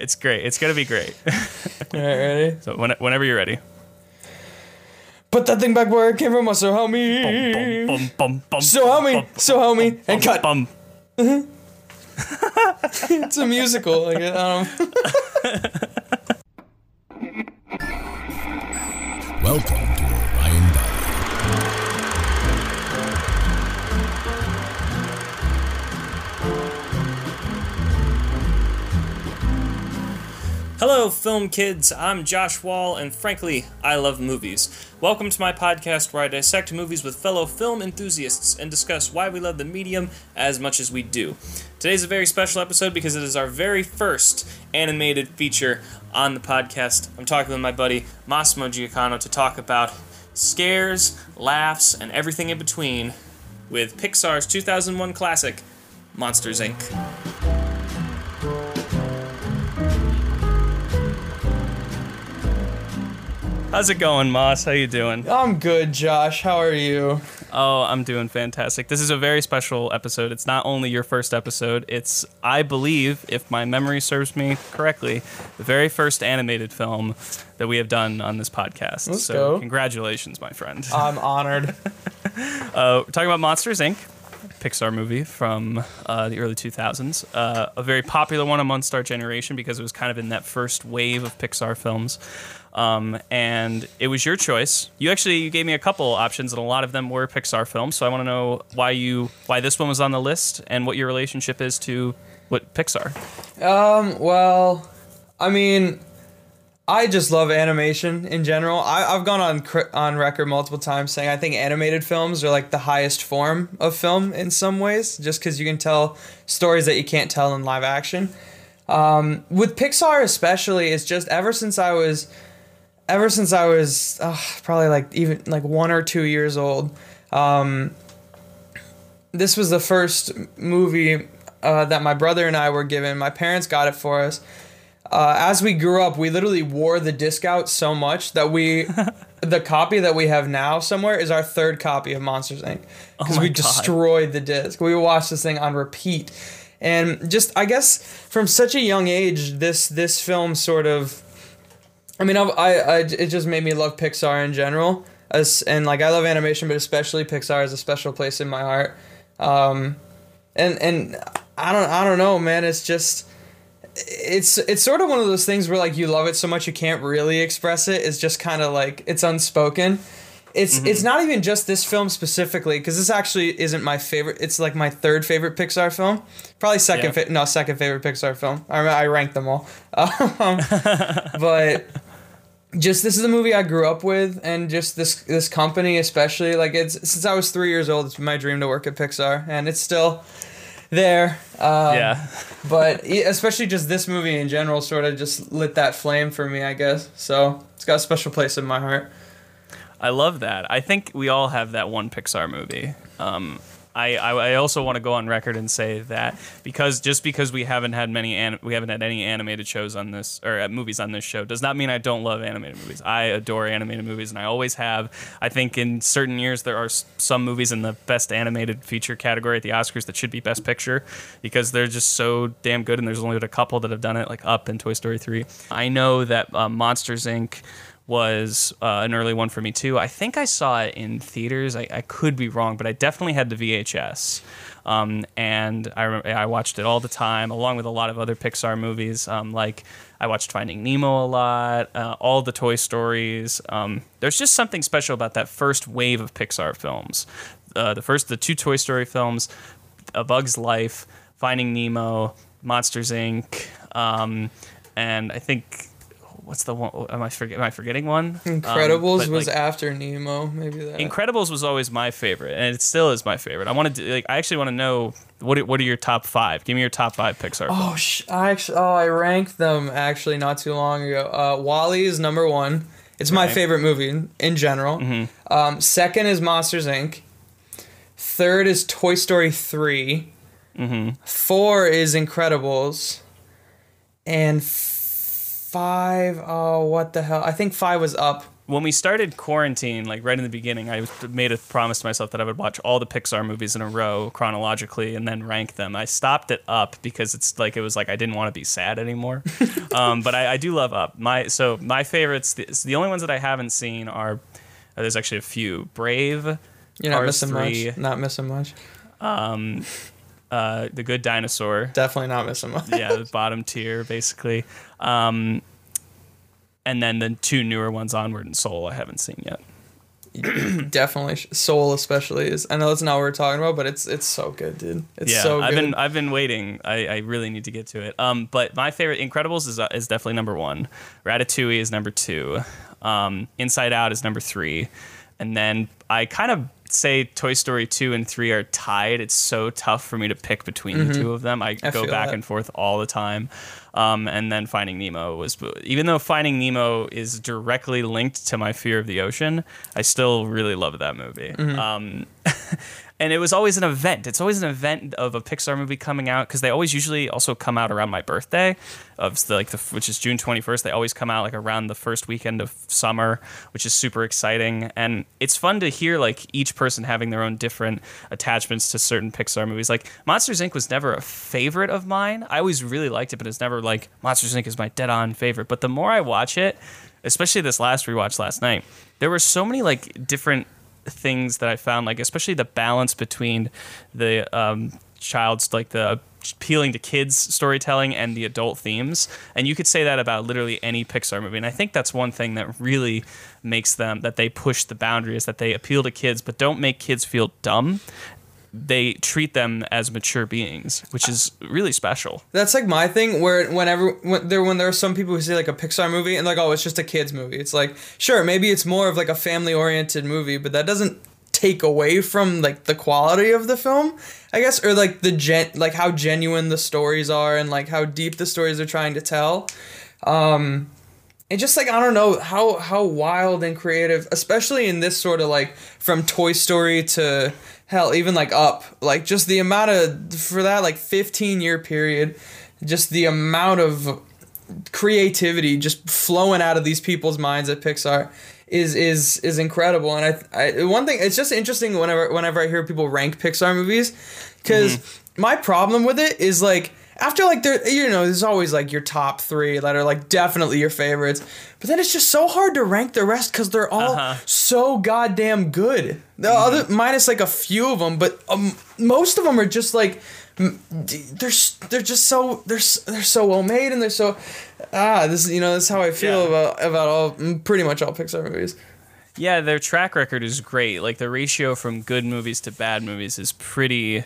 It's great. It's gonna be great. All right, ready? so when, whenever you're ready. Put that thing back where it came from. So help me. Bum, bum, bum, So help me. bum, So help me. And cut. bum. It's a musical. Like, um, Welcome Hello, film kids. I'm Josh Wall, and frankly, I love movies. Welcome to my podcast where I dissect movies with fellow film enthusiasts and discuss why we love the medium as much as we do. Today's a very special episode because it is our very first animated feature on the podcast. I'm talking with my buddy Massimo Giacano to talk about scares, laughs, and everything in between with Pixar's 2001 classic, Monsters, Inc. How's it going, Moss? How you doing? I'm good, Josh. How are you? Oh, I'm doing fantastic. This is a very special episode. It's not only your first episode, it's, I believe, if my memory serves me correctly, the very first animated film that we have done on this podcast. Let's so, go. congratulations, my friend. I'm honored. Uh, we're talking about Monsters Inc., Pixar movie from uh, the early 2000s. Uh, a very popular one amongst our generation because it was kind of in that first wave of Pixar films. Um, and it was your choice. You actually you gave me a couple options, and a lot of them were Pixar films. So I want to know why you why this one was on the list and what your relationship is to what Pixar. Um, well, I mean, I just love animation in general. I, I've gone on on record multiple times saying I think animated films are like the highest form of film in some ways, just because you can tell stories that you can't tell in live action. Um, with Pixar especially, it's just ever since I was, ever since I was uh, probably like even like one or two years old. Um, this was the first movie uh, that my brother and I were given. My parents got it for us. Uh, as we grew up, we literally wore the disc out so much that we, the copy that we have now somewhere is our third copy of Monsters Inc. Because my we God. destroyed the disc. We watched this thing on repeat, and just I guess from such a young age, this this film sort of, I mean, I, I, I it just made me love Pixar in general. As and like I love animation, but especially Pixar is a special place in my heart. Um, and and I don't I don't know, man. It's just it's it's sort of one of those things where like you love it so much you can't really express it. It's just kind of like it's unspoken. It's it's not even just this film specifically because this actually isn't my favorite. It's like my third favorite Pixar film, probably second Yeah. fa- no second favorite Pixar film. I I ranked them all, um, but just this is a movie I grew up with, and just this this company especially. Like it's since I was three years old, it's been my dream to work at Pixar, and it's still there. Um, yeah. but especially just this movie in general sort of just lit that flame for me, I guess. So it's got a special place in my heart. I love that. I think we all have that one Pixar movie. Um, I, I, I also want to go on record and say that because just because we haven't had many an, we haven't had any animated shows on this or uh, movies on this show does not mean I don't love animated movies. I adore animated movies and I always have. I think in certain years there are s- some movies in the best animated feature category at the Oscars that should be best picture because they're just so damn good and there's only a couple that have done it like Up and Toy Story 3. I know that uh, Monsters Inc was uh, an early one for me too. I think I saw it in theaters. I, I could be wrong, but I definitely had the VHS, um, and I remember I watched it all the time, along with a lot of other Pixar movies. Um, like I watched Finding Nemo a lot, uh, all the Toy Stories. Um, there's just something special about that first wave of Pixar films. Uh, the first, the two Toy Story films, A Bug's Life, Finding Nemo, Monsters Inc. Um, and I think what's the one? Am I forget? Am I forgetting one? Um, Incredibles but, was like, after Nemo, maybe that. Incredibles was always my favorite, and it still is my favorite. I wanted to like. I actually want to know what are, what are your top five? Give me your top five Pixar. oh, sh- I actually, oh, I ranked them actually not too long ago. Uh, WALL-E is number one. It's my Right. favorite movie in, general. Um, second is Monsters Inc. Third is Toy Story 3 Four is Incredibles, and five oh what the hell? I think five was Up. when we started quarantine, like right in the beginning, I made a promise to myself that I would watch all the Pixar movies in a row chronologically and then rank them. I stopped it up because it's like it was like I didn't want to be sad anymore. um, but I, I do love Up. My so my favorites. The, the only ones that I haven't seen are uh, there's actually a few. Brave. You're not Cars missing 3, much. Not missing much. Uh, the Good Dinosaur. Definitely not missing much. yeah, the bottom tier basically. Um, and then the two newer ones, Onward and Soul, I haven't seen yet. Definitely, Soul especially is. I know that's not what we're talking about, but it's it's so good, dude. It's yeah, so good. I've been I've been waiting. I, I really need to get to it. Um, but my favorite Incredibles is uh, is definitely number one. Ratatouille is number two. Um, Inside Out is number three, and then I kind of say Toy Story two and three are tied. It's so tough for me to pick between the two of them. I, Mm-hmm. I go back that. and forth all the time. Um, and then Finding Nemo was even though Finding Nemo is directly linked to my fear of the ocean, I still really love that movie. Mm-hmm. Um, and it was always an event. It's always an event of a Pixar movie coming out because they always usually also come out around my birthday, of the, like the which is June twenty first. They always come out like around the first weekend of summer, which is super exciting. And it's fun to hear like each person having their own different attachments to certain Pixar movies. Like Monsters Inc. was never a favorite of mine. I always really liked it, but it's never like Monsters Inc. is my dead on favorite. But the more I watch it, especially this last rewatch last night, there were so many like different things that I found, like especially the balance between the um, child's like the appealing to kids storytelling and the adult themes. And you could say that about literally any Pixar movie. And I think that's one thing that really makes them that they push the boundaries that they appeal to kids, but don't make kids feel dumb. They treat them as mature beings, which is really special. That's like my thing. Where whenever when there when there are some people who say like a Pixar movie and like oh it's just a kids movie. It's like sure maybe it's more of like a family oriented movie, but that doesn't take away from like the quality of the film, I guess, or like the gen like how genuine the stories are and like how deep the stories are trying to tell. Um, and just like I don't know how how wild and creative, especially in this sort of like from Toy Story to hell even like Up, like just the amount of for that like 15 year period, just the amount of creativity just flowing out of these people's minds at Pixar is is is incredible. And I, I one thing it's just interesting whenever whenever I hear people rank Pixar movies because mm-hmm. my problem with it is like after like there you know there's always like your top three that are like definitely your favorites but then it's just so hard to rank the rest because they're all Uh-huh. so goddamn good the other minus like a few of them but um, most of them are just like they're they're just so they're they're so well made and they're so ah this is you know this is how I feel Yeah. about about all pretty much all Pixar movies Yeah, their track record is great. Like the ratio from good movies to bad movies is pretty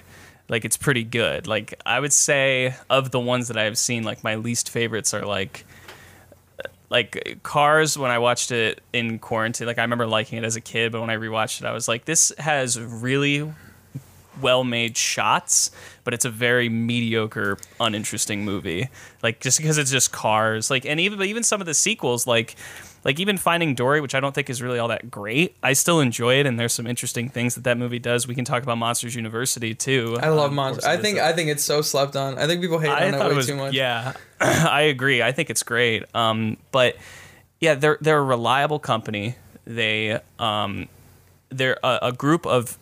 like it's pretty good. Like I would say of the ones that I've seen, like my least favorites are like like Cars when I watched it in quarantine. Like I remember liking it as a kid, but when I rewatched it I was like this has really well made shots, but it's a very mediocre, uninteresting movie. Like just because it's just cars. Like and even even some of the sequels, like like even Finding Dory, which I don't think is really all that great, I still enjoy it, and there's some interesting things that that movie does. We can talk about Monsters University too. I love Um, Monsters I think. I think it's so slept on I think people hate I on it way it was too much yeah. I agree. I think it's great. Um, but yeah, they're they're a reliable company. They um, they're a, a group of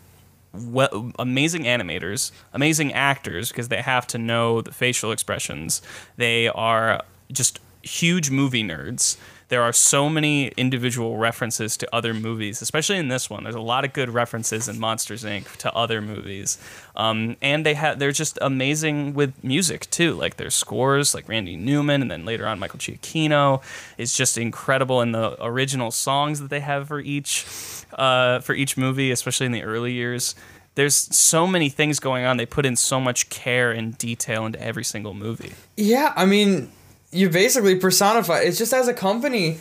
well, amazing animators, amazing actors because they have to know the facial expressions. They are just huge movie nerds. There are so many individual references to other movies, especially in this one. There's a lot of good references in Monsters Inc. to other movies, um, and they have they're just amazing with music too. Like their scores, like Randy Newman, and then later on Michael Giacchino, is just incredible. And the original songs that they have for each uh, for each movie, especially in the early years. There's so many things going on. They put in so much care and detail into every single movie. Yeah, I mean, you basically personify. It's just as a company,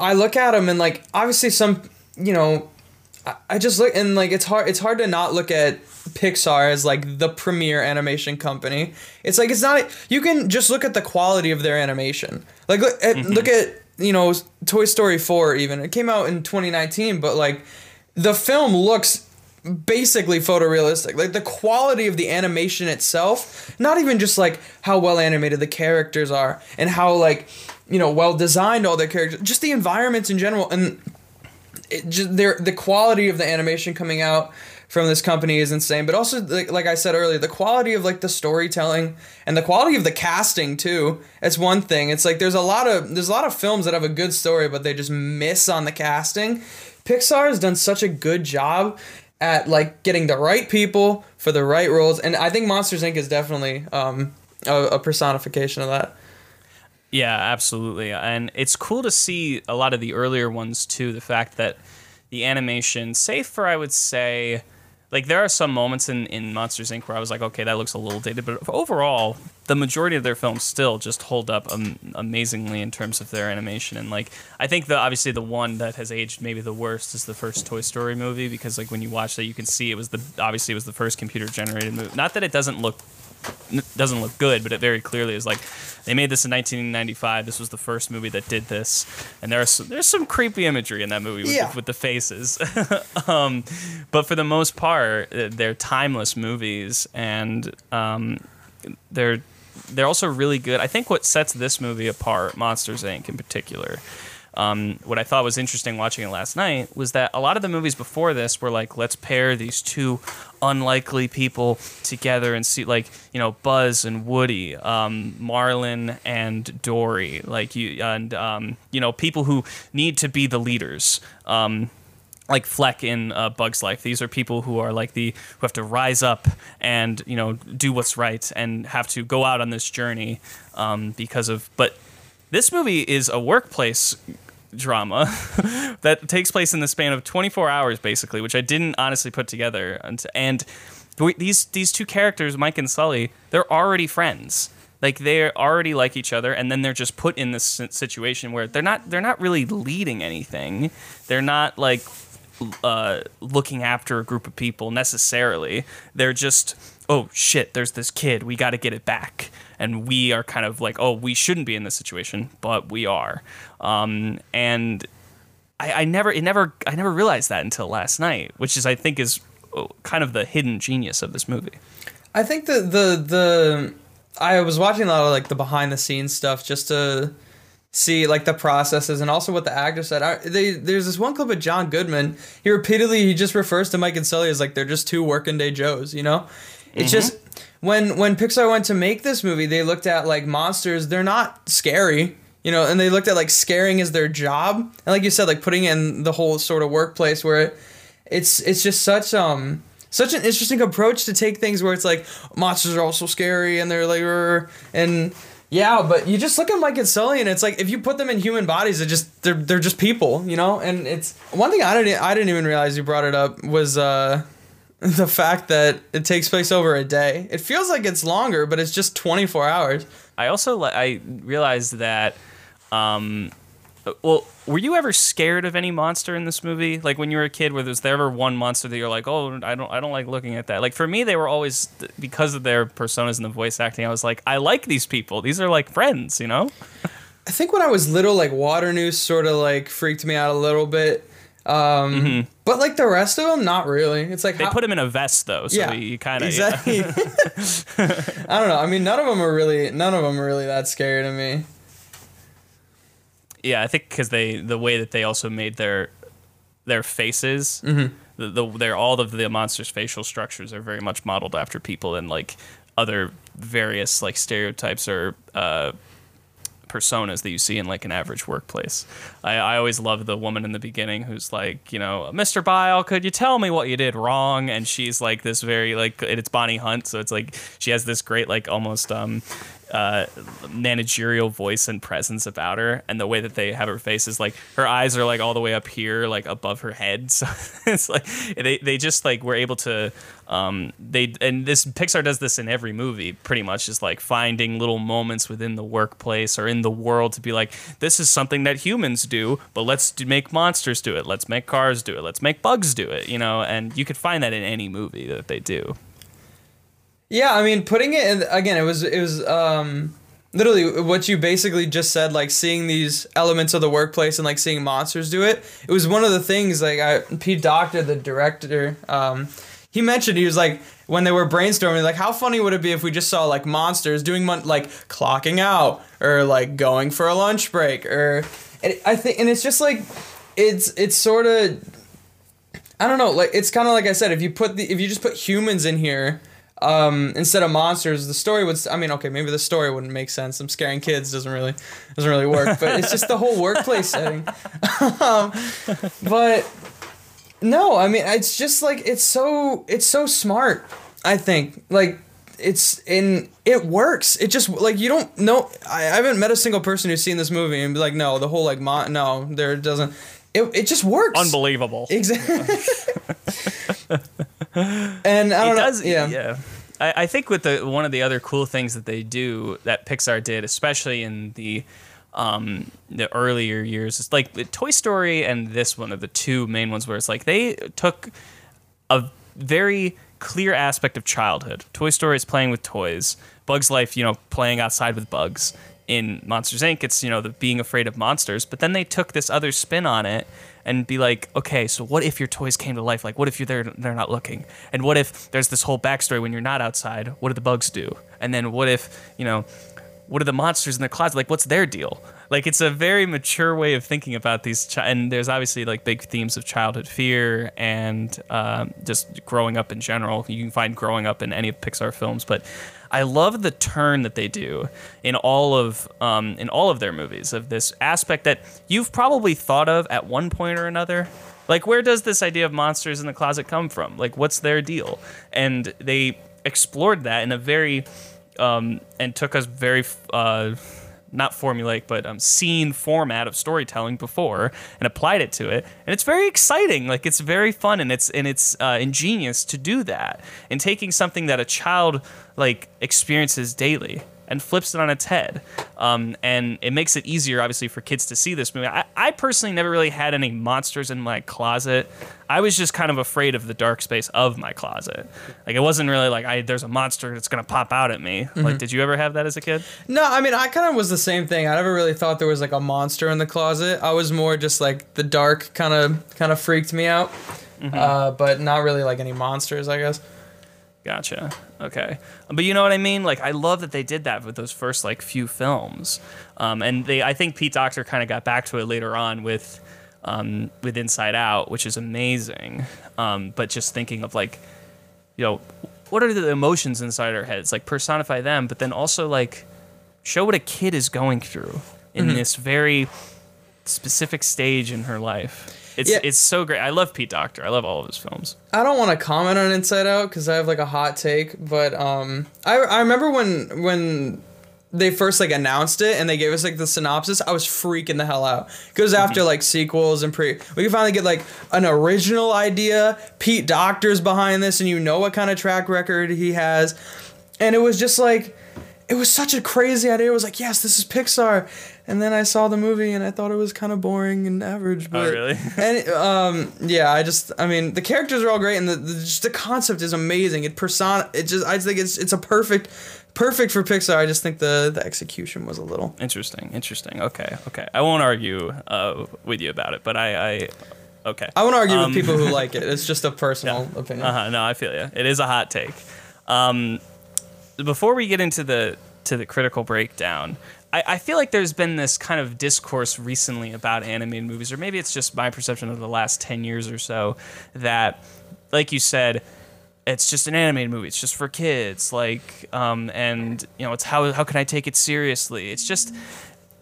I look at them and like obviously some, you know, I, I just look and like it's hard. It's hard to not look at Pixar as like the premier animation company. It's like it's not. You can just look at the quality of their animation. Like look at look at you know Toy Story four. Even it came out in 2019, but like the film looks basically photorealistic. Like the quality of the animation itself, not even just like how well animated the characters are and how like, you know, well designed all their characters, just the environments in general. And it just their the quality of the animation coming out from this company is insane. But also, like, like I said earlier, the quality of like the storytelling and the quality of the casting too. It's one thing. It's like there's a lot of there's a lot of films that have a good story, but they just miss on the casting. Pixar has done such a good job at like getting the right people for the right roles, and I think Monsters Inc. is definitely um, a, a personification of that. Yeah, absolutely. And it's cool to see a lot of the earlier ones too. The fact that the animation, safe for I would say, like there are some moments in, in Monsters Inc. where I was like, okay, that looks a little dated, but overall, the majority of their films still just hold up um, amazingly in terms of their animation. And like, I think the obviously the one that has aged maybe the worst is the first Toy Story movie because like when you watch that, you can see it was the obviously it was the first computer generated movie. Not that it doesn't look doesn't look good, but it very clearly is like they made this in 1995. This was the first movie that did this, and there's some, there's some creepy imagery in that movie with, Yeah. the, with the faces. um, but for the most part, uh, they're timeless movies, and um, they're they're also really good. I think what sets this movie apart, Monsters Inc. in particular. Um, what I thought was interesting watching it last night was that a lot of the movies before this were like, let's pair these two unlikely people together and see, like, you know, Buzz and Woody, um, Marlin and Dory, like you, and um, you know, people who need to be the leaders. Um, like Flik in uh, Bug's Life. These are people who are like the who have to rise up and you know do what's right and have to go out on this journey um, because of. But this movie is a workplace drama that takes place in the span of 24 hours basically, which I didn't honestly put together. And, and these these two characters, Mike and Sully, they're already friends. Like they're already like each other, and then they're just put in this situation where they're not they're not really leading anything. They're not like uh, looking after a group of people necessarily. They're just, oh shit, there's this kid. We got to get it back. And we are kind of like, oh, we shouldn't be in this situation, but we are. Um, and I, I never, it never, I never realized that until last night, which is, I think, is uh, kind of the hidden genius of this movie. I think the the the I was watching a lot of like the behind the scenes stuff just to see like the processes and also what the actor said. I, they, there's this one clip of John Goodman. He repeatedly he just refers to Mike and Sully as like they're just two working day Joes. You know, it's just when when Pixar went to make this movie, they looked at like monsters. They're not scary. You know, and they looked at like scaring as their job, and like you said, like putting in the whole sort of workplace where it, it's it's just such um such an interesting approach to take things where it's like monsters are also scary and they're like and yeah, but you just look at Mike and Sully and it's like if you put them in human bodies, it just they're they're just people, you know. And it's one thing I didn't I didn't even realize you brought it up was uh the fact that it takes place over a day. It feels like it's longer, but it's just 24 hours. I also I realized that. Um, well, were you ever scared of any monster in this movie? Like when you were a kid, was there ever one monster that you're like, oh, I don't, I don't like looking at that. Like for me, they were always because of their personas and the voice acting. I was like, I like these people. These are like friends, you know. I think when I was little, like Waternoose sort of like freaked me out a little bit. Um, But like the rest of them, not really. It's like Mm-hmm. They how- put him in a vest though, so yeah, you kind of exactly. I don't know. I mean, none of them are really none of them are really that scary to me. Yeah, I think because they the way that they also made their their faces, the, the their all of the monsters' facial structures are very much modeled after people and like other various like stereotypes or uh, personas that you see in like an average workplace. I, I always love the woman in the beginning who's like, you know, Mr. Bile, could you tell me what you did wrong? And she's like this very like it's Bonnie Hunt, so it's like she has this great like almost um uh, managerial voice and presence about her, and the way that they have her face is like her eyes are like all the way up here, like above her head. So it's like they they just like were able to um they and this Pixar does this in every movie pretty much is like finding little moments within the workplace or in the world to be like this is something that humans do, but let's do, make monsters do it, let's make cars do it, let's make bugs do it, you know, and you could find that in any movie that they do. Yeah, I mean, putting it in again, it was it was um literally what you basically just said, like seeing these elements of the workplace and like seeing monsters do it. It was one of the things like I Pete Docter, the director, um, he mentioned he was like when they were brainstorming, like how funny would it be if we just saw like monsters doing mon- like clocking out or like going for a lunch break or I think and it's just like it's it's sort of I don't know, like it's kind of like I said, if you put the if you just put humans in here um, instead of monsters, the story would. I mean, okay, maybe the story wouldn't make sense. I'm scaring kids doesn't really doesn't really work, but it's just the whole workplace setting. um, but no, I mean, it's just like it's so it's so smart. I think like it's in it works. It just like you don't know. I, I haven't met a single person who's seen this movie and be like, no, the whole like mon- no, there doesn't. It, it just works. Unbelievable. Exactly. and I don't it know. does yeah. yeah I, I think with the one of the other cool things that they do that pixar did especially in the um the earlier years it's like the toy story and this one are the two main ones where it's like they took a very clear aspect of childhood toy story is playing with toys bugs life you know playing outside with bugs in monsters inc it's you know the being afraid of monsters but then they took this other spin on it and be like, okay, so what if your toys came to life? Like, what if you're there, they're not looking? And what if there's this whole backstory when you're not outside? What do the bugs do? And then what if, you know, what are the monsters in the closet? Like, what's their deal? Like, it's a very mature way of thinking about these. Chi- and there's obviously like big themes of childhood fear and um, just growing up in general. You can find growing up in any of Pixar films, but I love the turn that they do in all of um, in all of their movies of this aspect that you've probably thought of at one point or another. Like, where does this idea of monsters in the closet come from? Like, what's their deal? And they explored that in a very um, and took us very uh, not formulaic but um, scene format of storytelling before and applied it to it. And it's very exciting. Like it's very fun and it's and it's uh, ingenious to do that and taking something that a child like experiences daily and flips it on its head um, and it makes it easier obviously for kids to see this movie I, I personally never really had any monsters in my closet i was just kind of afraid of the dark space of my closet like it wasn't really like I, there's a monster that's gonna pop out at me like did you ever have that as a kid No, I mean, I kind of was the same thing. I never really thought there was like a monster in the closet. I was more just like the dark kind of kind of freaked me out. Uh, but not really like any monsters, I guess. Gotcha. Okay. But you know what I mean? Like, I love that they did that with those first like few films. Um, and they, I think Pete Docter kind of got back to it later on with, um, with Inside Out, which is amazing. Um, but just thinking of like, you know, what are the emotions inside our heads? Like personify them, but then also like show what a kid is going through in this very specific stage in her life. It's Yeah. it's so great. I love Pete Docter. I love all of his films. I don't want to comment on Inside Out because I have like a hot take, but um, I I remember when when they first like announced it and they gave us like the synopsis, I was freaking the hell out. Because after like sequels and pre, we can finally get like an original idea. Pete Docter's behind this, and you know what kind of track record he has, and it was just like. It was such a crazy idea. It was like, yes, this is Pixar, and then I saw the movie and I thought it was kind of boring and average. But, really? and um, yeah, I just, I mean, the characters are all great, and the, the just the concept is amazing. It person, it just, I just think it's it's a perfect, perfect for Pixar. I just think the the execution was a little. Interesting, interesting. Okay, okay. I won't argue uh, with you about it, but I, I okay. I won't argue Um, with people who like it. It's just a personal opinion. Uh huh. No, I feel you. It is a hot take. Um, before we get into the to the critical breakdown, I, I feel like there's been this kind of discourse recently about animated movies, or maybe it's just my perception of the last ten years or so, that, like you said, it's just an animated movie. It's just for kids. Like, um, and you know, it's how how can I take it seriously? It's just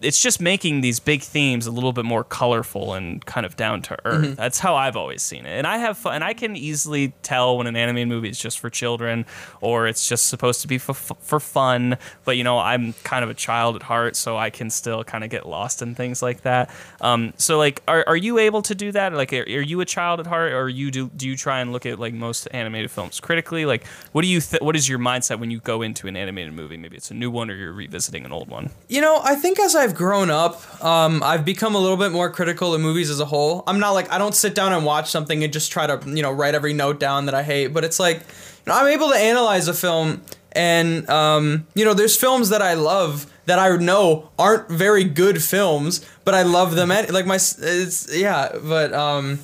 it's just making these big themes a little bit more colorful and kind of down to earth. Mm-hmm. That's how I've always seen it. And I have fun, and I can easily tell when an anime movie is just for children or it's just supposed to be for, for fun. But you know, I'm kind of a child at heart, so I can still kind of get lost in things like that. Um, so like, are, are you able to do that? Like, are, are you a child at heart, or you do do you try and look at like most animated films critically? Like, what do you th- what is your mindset when you go into an animated movie? Maybe it's a new one or you're revisiting an old one. You know, I think as I've grown up, um, I've become a little bit more critical of movies as a whole. I'm not like I don't sit down and watch something and just try to you know write every note down that I hate, but it's like you know I'm able to analyze a film, and um, you know there's films that I love that I know aren't very good films, but I love them. At, like my it's yeah, but um,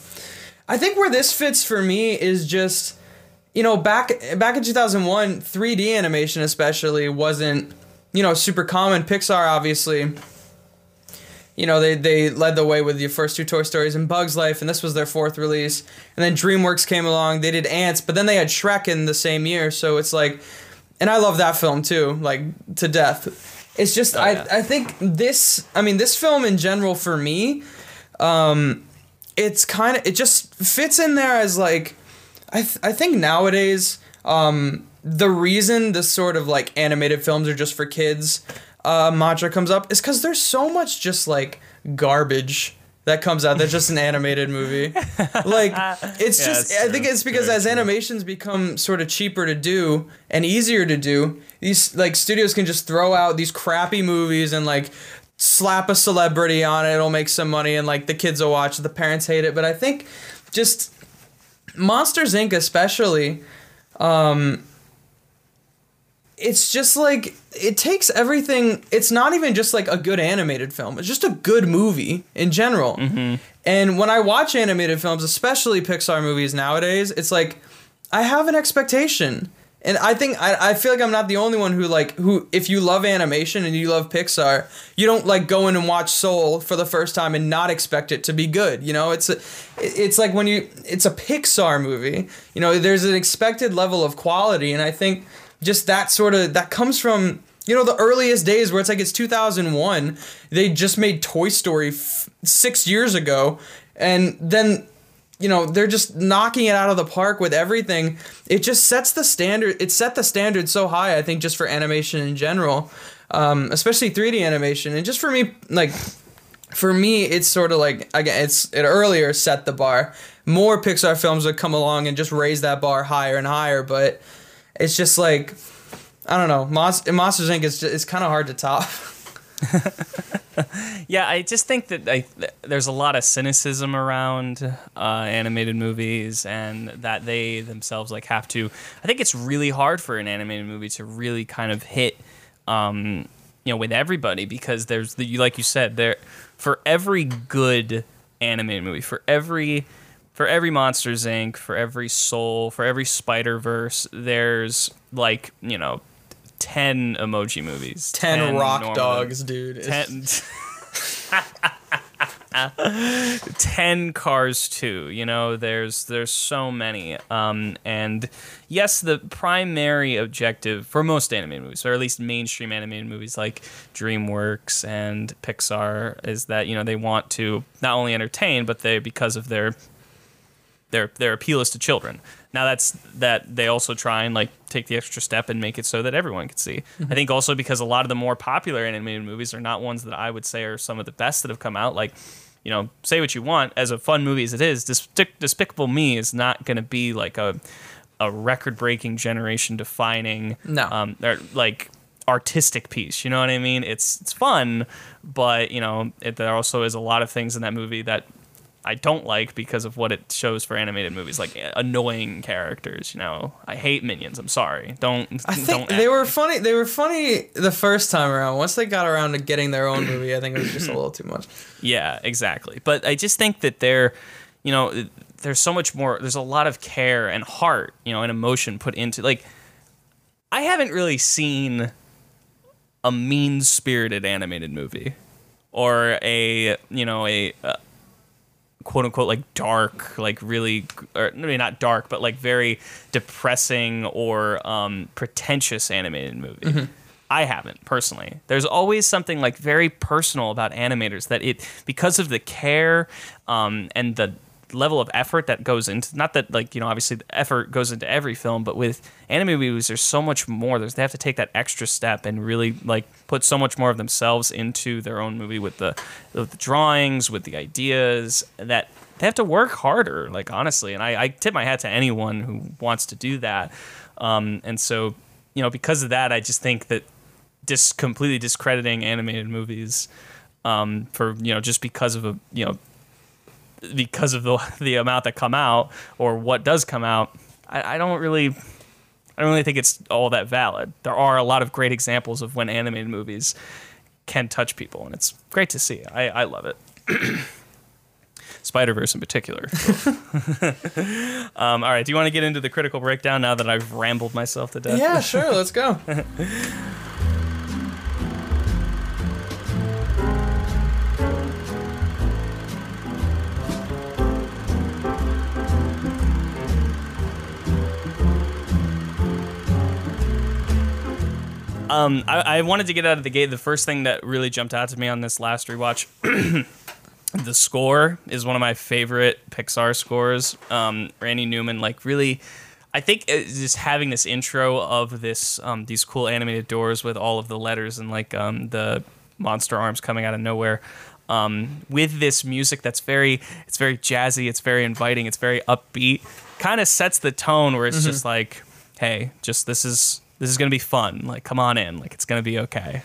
I think where this fits for me is just you know back back in 2001 3d animation especially wasn't you know super common pixar obviously you know, they, they led the way with the first two Toy Stories and Bugs Life, and this was their fourth release. And then DreamWorks came along, they did Antz, but then they had Shrek in the same year, so it's like, and I love that film too, like to death. It's just Oh, I yeah. I think this I mean this film in general for me, um, it's kind of it just fits in there as like, I th- I think nowadays um the reason this sort of like animated films are just for kids uh, mantra comes up is because there's so much just like garbage that comes out that's just an animated movie. Like it's Yeah, just I think it's because Very as true. animations become sort of cheaper to do and easier to do, these like studios can just throw out these crappy movies and like slap a celebrity on it, it'll make some money and like the kids will watch it, the parents hate it. But I think just Monsters Inc. especially, um it's just like it takes everything it's not even just like a good animated film it's just a good movie in general. Mm-hmm. And when i watch animated films especially pixar movies nowadays it's like i have an expectation. And i think I, I feel like i'm not the only one who like who if you love animation and you love pixar you don't like go in and watch soul for the first time and not expect it to be good you know? It's a, it's like when you it's a pixar movie you know there's an expected level of quality and i think just that sort of that comes from you know the earliest days where it's like it's 2001 they just made toy story f- six years ago and then you know they're just knocking it out of the park with everything. It just sets the standard it set the standard so high i think just for animation in general um, especially 3d animation. And just for me like for me it's sort of like again it's it earlier set the bar. More pixar films would come along and just raise that bar higher and higher but it's just like I don't know. Monst- Monsters Inc. is it's kind of hard to top. Yeah, I just think that I, there's a lot of cynicism around uh, animated movies, and that they themselves like have to. I think it's really hard for an animated movie to really kind of hit, um, you know, with everybody because there's the like you said there for every good animated movie for every for every Monsters Inc. for every Soul for every Spider Verse there's like you know. 10 emoji movies 10, rock normal- dogs, dude. 10 10 cars too you know there's there's so many um and yes the primary objective for most animated movies or at least mainstream animated movies like dreamworks and pixar is that you know they want to not only entertain but they because of their their their appeal is to children. Now that's that they also try and like take the extra step and make it so that everyone can see. I think also because a lot of the more popular animated movies are not ones that I would say are some of the best that have come out. Like, you know, say what you want as a fun movie as it is. Despic- Despicable Me is not going to be like a a record breaking generation defining No. um or like artistic piece. You know what I mean? It's it's fun, but you know it, there also is a lot of things in that movie that I don't like because of what it shows for animated movies, like eh, annoying characters. You know, I hate minions. I'm sorry. Don't. I think don't they were me. funny. They were funny the first time around. Once they got around to getting their own movie, I think it was just a little too much. Yeah, exactly. But I just think that they're, you know, there's so much more. There's a lot of care and heart, you know, and emotion put into like. I haven't really seen a mean spirited animated movie, or a you know a. Uh, Quote unquote like dark like really or maybe not dark but like very depressing or um pretentious animated movie I haven't personally. There's always something like very personal about animators that it because of the care um, and the level of effort that goes into not that like you know obviously the effort goes into every film but with anime movies there's so much more. There's they have to take that extra step and really like put so much more of themselves into their own movie with the with the drawings with the ideas that they have to work harder like honestly. And I, I tip my hat to anyone who wants to do that. Um, and so you know because of that I just think that just completely discrediting animated movies um, for you know just because of a you know because of the the amount that come out or what does come out. I, I don't really I don't really think it's all that valid. There are a lot of great examples of when animated movies can touch people, and it's great to see. I, I love it. Spider Verse in particular. um, all right, do you want to get into the critical breakdown now that I've rambled myself to death? Yeah, sure. Let's go. Um, I, I wanted to get out of the gate. The first thing that really jumped out to me on this last rewatch, the score is one of my favorite Pixar scores. Um, Randy Newman, like really, I think uh, just having this intro of this um, these cool animated doors with all of the letters and like um, the monster arms coming out of nowhere. Um, with this music that's very, it's very jazzy, it's very inviting, it's very upbeat, kind of sets the tone where it's just like, hey, just this is this is gonna be fun. Like, come on in, like it's gonna be okay.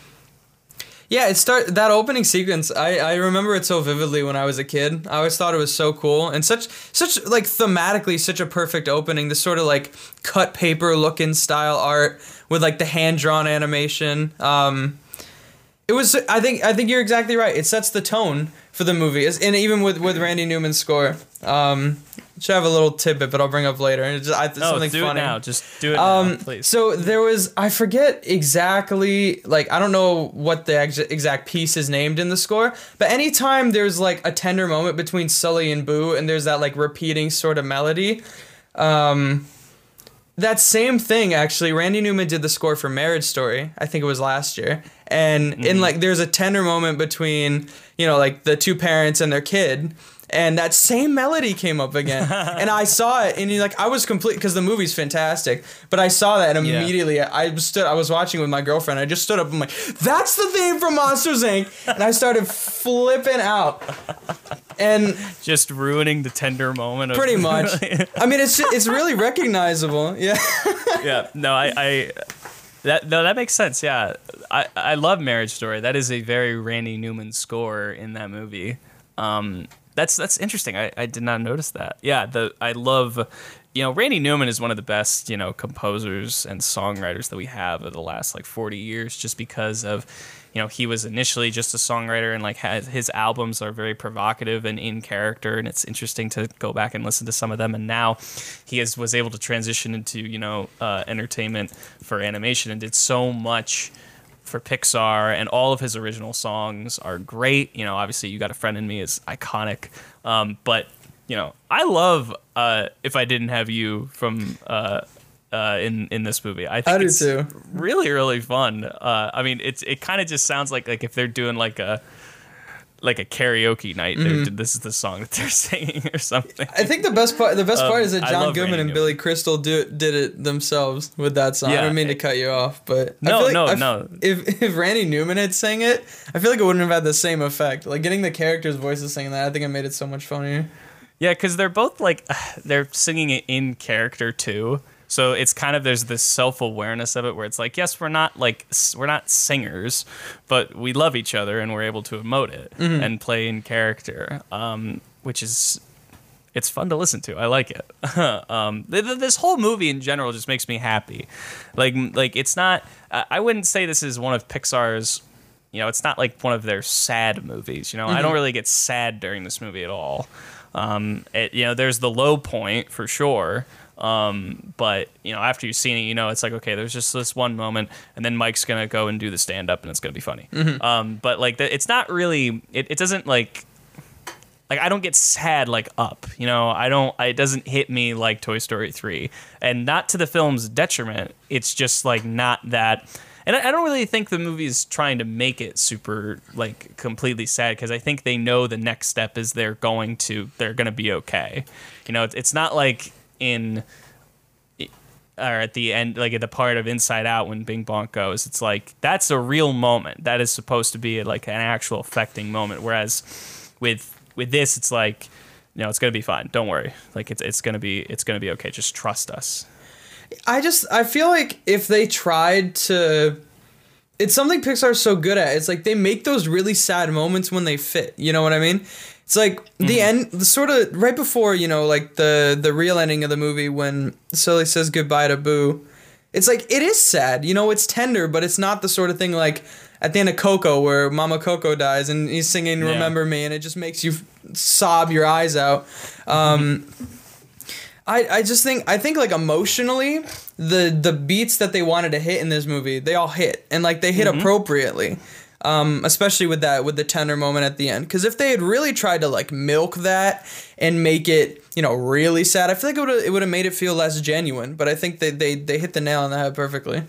Yeah, it start that opening sequence. I, I remember it so vividly when I was a kid. I always thought it was so cool and such such like thematically such a perfect opening. This sort of like cut paper looking style art with like the hand drawn animation. Um, it was I think I think you're exactly right. It sets the tone for the movie, and even with with Randy Newman's score. Um, should have a little tidbit, but I'll bring up later. It's just, I, it's No, something do funny. it now. Just do it Um, now, please. so there was I forget exactly like I don't know what the ex- exact piece is named in the score, but anytime there's like a tender moment between Sully and Boo, and there's that like repeating sort of melody, um, that same thing actually. Randy Newman did the score for Marriage Story. I think it was last year, and in like there's a tender moment between you know like the two parents and their kid. And that same melody came up again, and I saw it, and you like I was complete because the movie's fantastic. But I saw that, and Yeah. immediately I stood. I was watching with my girlfriend. I just stood up. I'm like, "That's the theme from Monsters Inc." And I started flipping out. And just ruining the tender moment. Of, pretty much, I mean, it's it's really recognizable. Yeah. yeah. No, I, I that no, that makes sense. Yeah, I I love Marriage Story. That is a very Randy Newman score in that movie. Um, that's that's interesting. I, I did not notice that. Yeah, the I love. You know, Randy Newman is one of the best, you know, composers and songwriters that we have of the last like 40 years just because of, you know, he was initially just a songwriter and like has, his albums are very provocative and in character and it's interesting to go back and listen to some of them and now he is was able to transition into, you know, uh, entertainment for animation and did so much for Pixar, and all of his original songs are great. You know, obviously, "You Got a Friend in Me" is iconic, um, but you know, I love uh, "If I Didn't Have You" from uh, uh, in in this movie. I think I it's too. really really fun. Uh, I mean, it's it kind of just sounds like like if they're doing like a like a karaoke night. they're This is the song that they're singing or something. I think the best part the best Um, part is that John Goodman and Billy Crystal do, did it themselves with that song. Yeah, I don't mean to cut you off, but I No, feel like no, I f- no. If if Randy Newman had sang it, I feel like it wouldn't have had the same effect. Like getting the characters' voices singing that, I think it made it so much funnier. Yeah, because they're both like they're singing it in character too. So it's kind of there's this self awareness of it where it's like, yes, we're not like we're not singers, but we love each other and we're able to emote it and play in character, um, which is it's fun to listen to. I like it. um, th- th- this whole movie in general just makes me happy. Like like it's not. I I wouldn't say this is one of Pixar's. You know, it's not like one of their sad movies. You know, I don't really get sad during this movie at all. Um, it, you know, there's the low point for sure. Um, but you know, after you've seen it, you know it's like okay, there's just this one moment, and then Mike's gonna go and do the stand up, and it's gonna be funny. Um, but like, the, it's not really. It, it doesn't like like I don't get sad like up, you know. I don't. It doesn't hit me like Toy Story three, and not to the film's detriment. It's just like not that. And I, I don't really think the movie's trying to make it super like completely sad because I think they know the next step is they're going to they're gonna be okay. You know, it's, it's not like in or at the end, like at the part of Inside Out when Bing Bong goes, it's like that's a real moment. That is supposed to be like an actual affecting moment. Whereas with with this, it's like, you know, it's gonna be fine. Don't worry. Like it's it's gonna be it's gonna be okay. Just trust us. I just I feel like if they tried to it's something Pixar's so good at. It's like they make those really sad moments when they fit. You know what I mean? It's like the end the sort of right before, you know, like the the real ending of the movie when Sully says goodbye to Boo. It's like it is sad, you know, it's tender, but it's not the sort of thing like at the end of Coco where Mama Coco dies and he's singing Yeah. Remember Me and it just makes you sob your eyes out. Um I, I just think I think like emotionally the the beats that they wanted to hit in this movie they all hit and like they hit appropriately um, especially with that with the tender moment at the end because if they had really tried to like milk that and make it you know really sad I feel like it would have made it feel less genuine but I think they, they they hit the nail on the head perfectly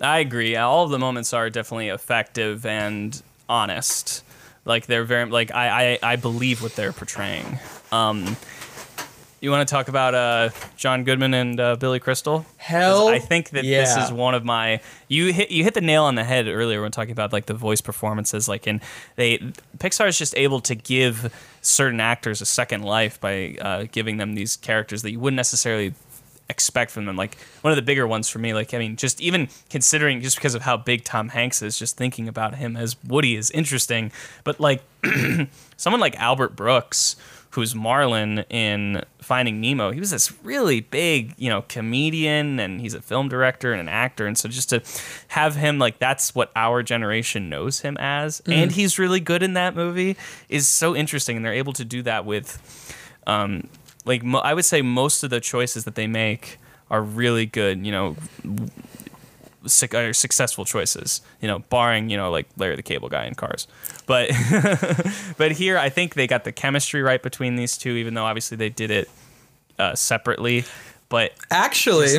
I agree. All of the moments are definitely effective and honest. Like they're very like I I, I believe what they're portraying. Um, you want to talk about uh, John Goodman and uh, Billy Crystal? 'Cause Hell, I think that this yeah. is one of my you hit you hit the nail on the head earlier when talking about like the voice performances. Like, and they Pixar is just able to give certain actors a second life by uh, giving them these characters that you wouldn't necessarily expect from them. Like one of the bigger ones for me. Like, I mean, just even considering just because of how big Tom Hanks is, just thinking about him as Woody is interesting. But like someone like Albert Brooks, who's Marlin in Finding Nemo, he was this really big, you know, comedian and he's a film director and an actor. And so just to have him like that's what our generation knows him as, and he's really good in that movie is so interesting. And they're able to do that with um like mo- I would say most of the choices that they make are really good, you know, suc- are successful choices, you know, barring, you know, like Larry the Cable Guy in Cars. But but here I think they got the chemistry right between these two even though obviously they did it uh, separately. But Actually,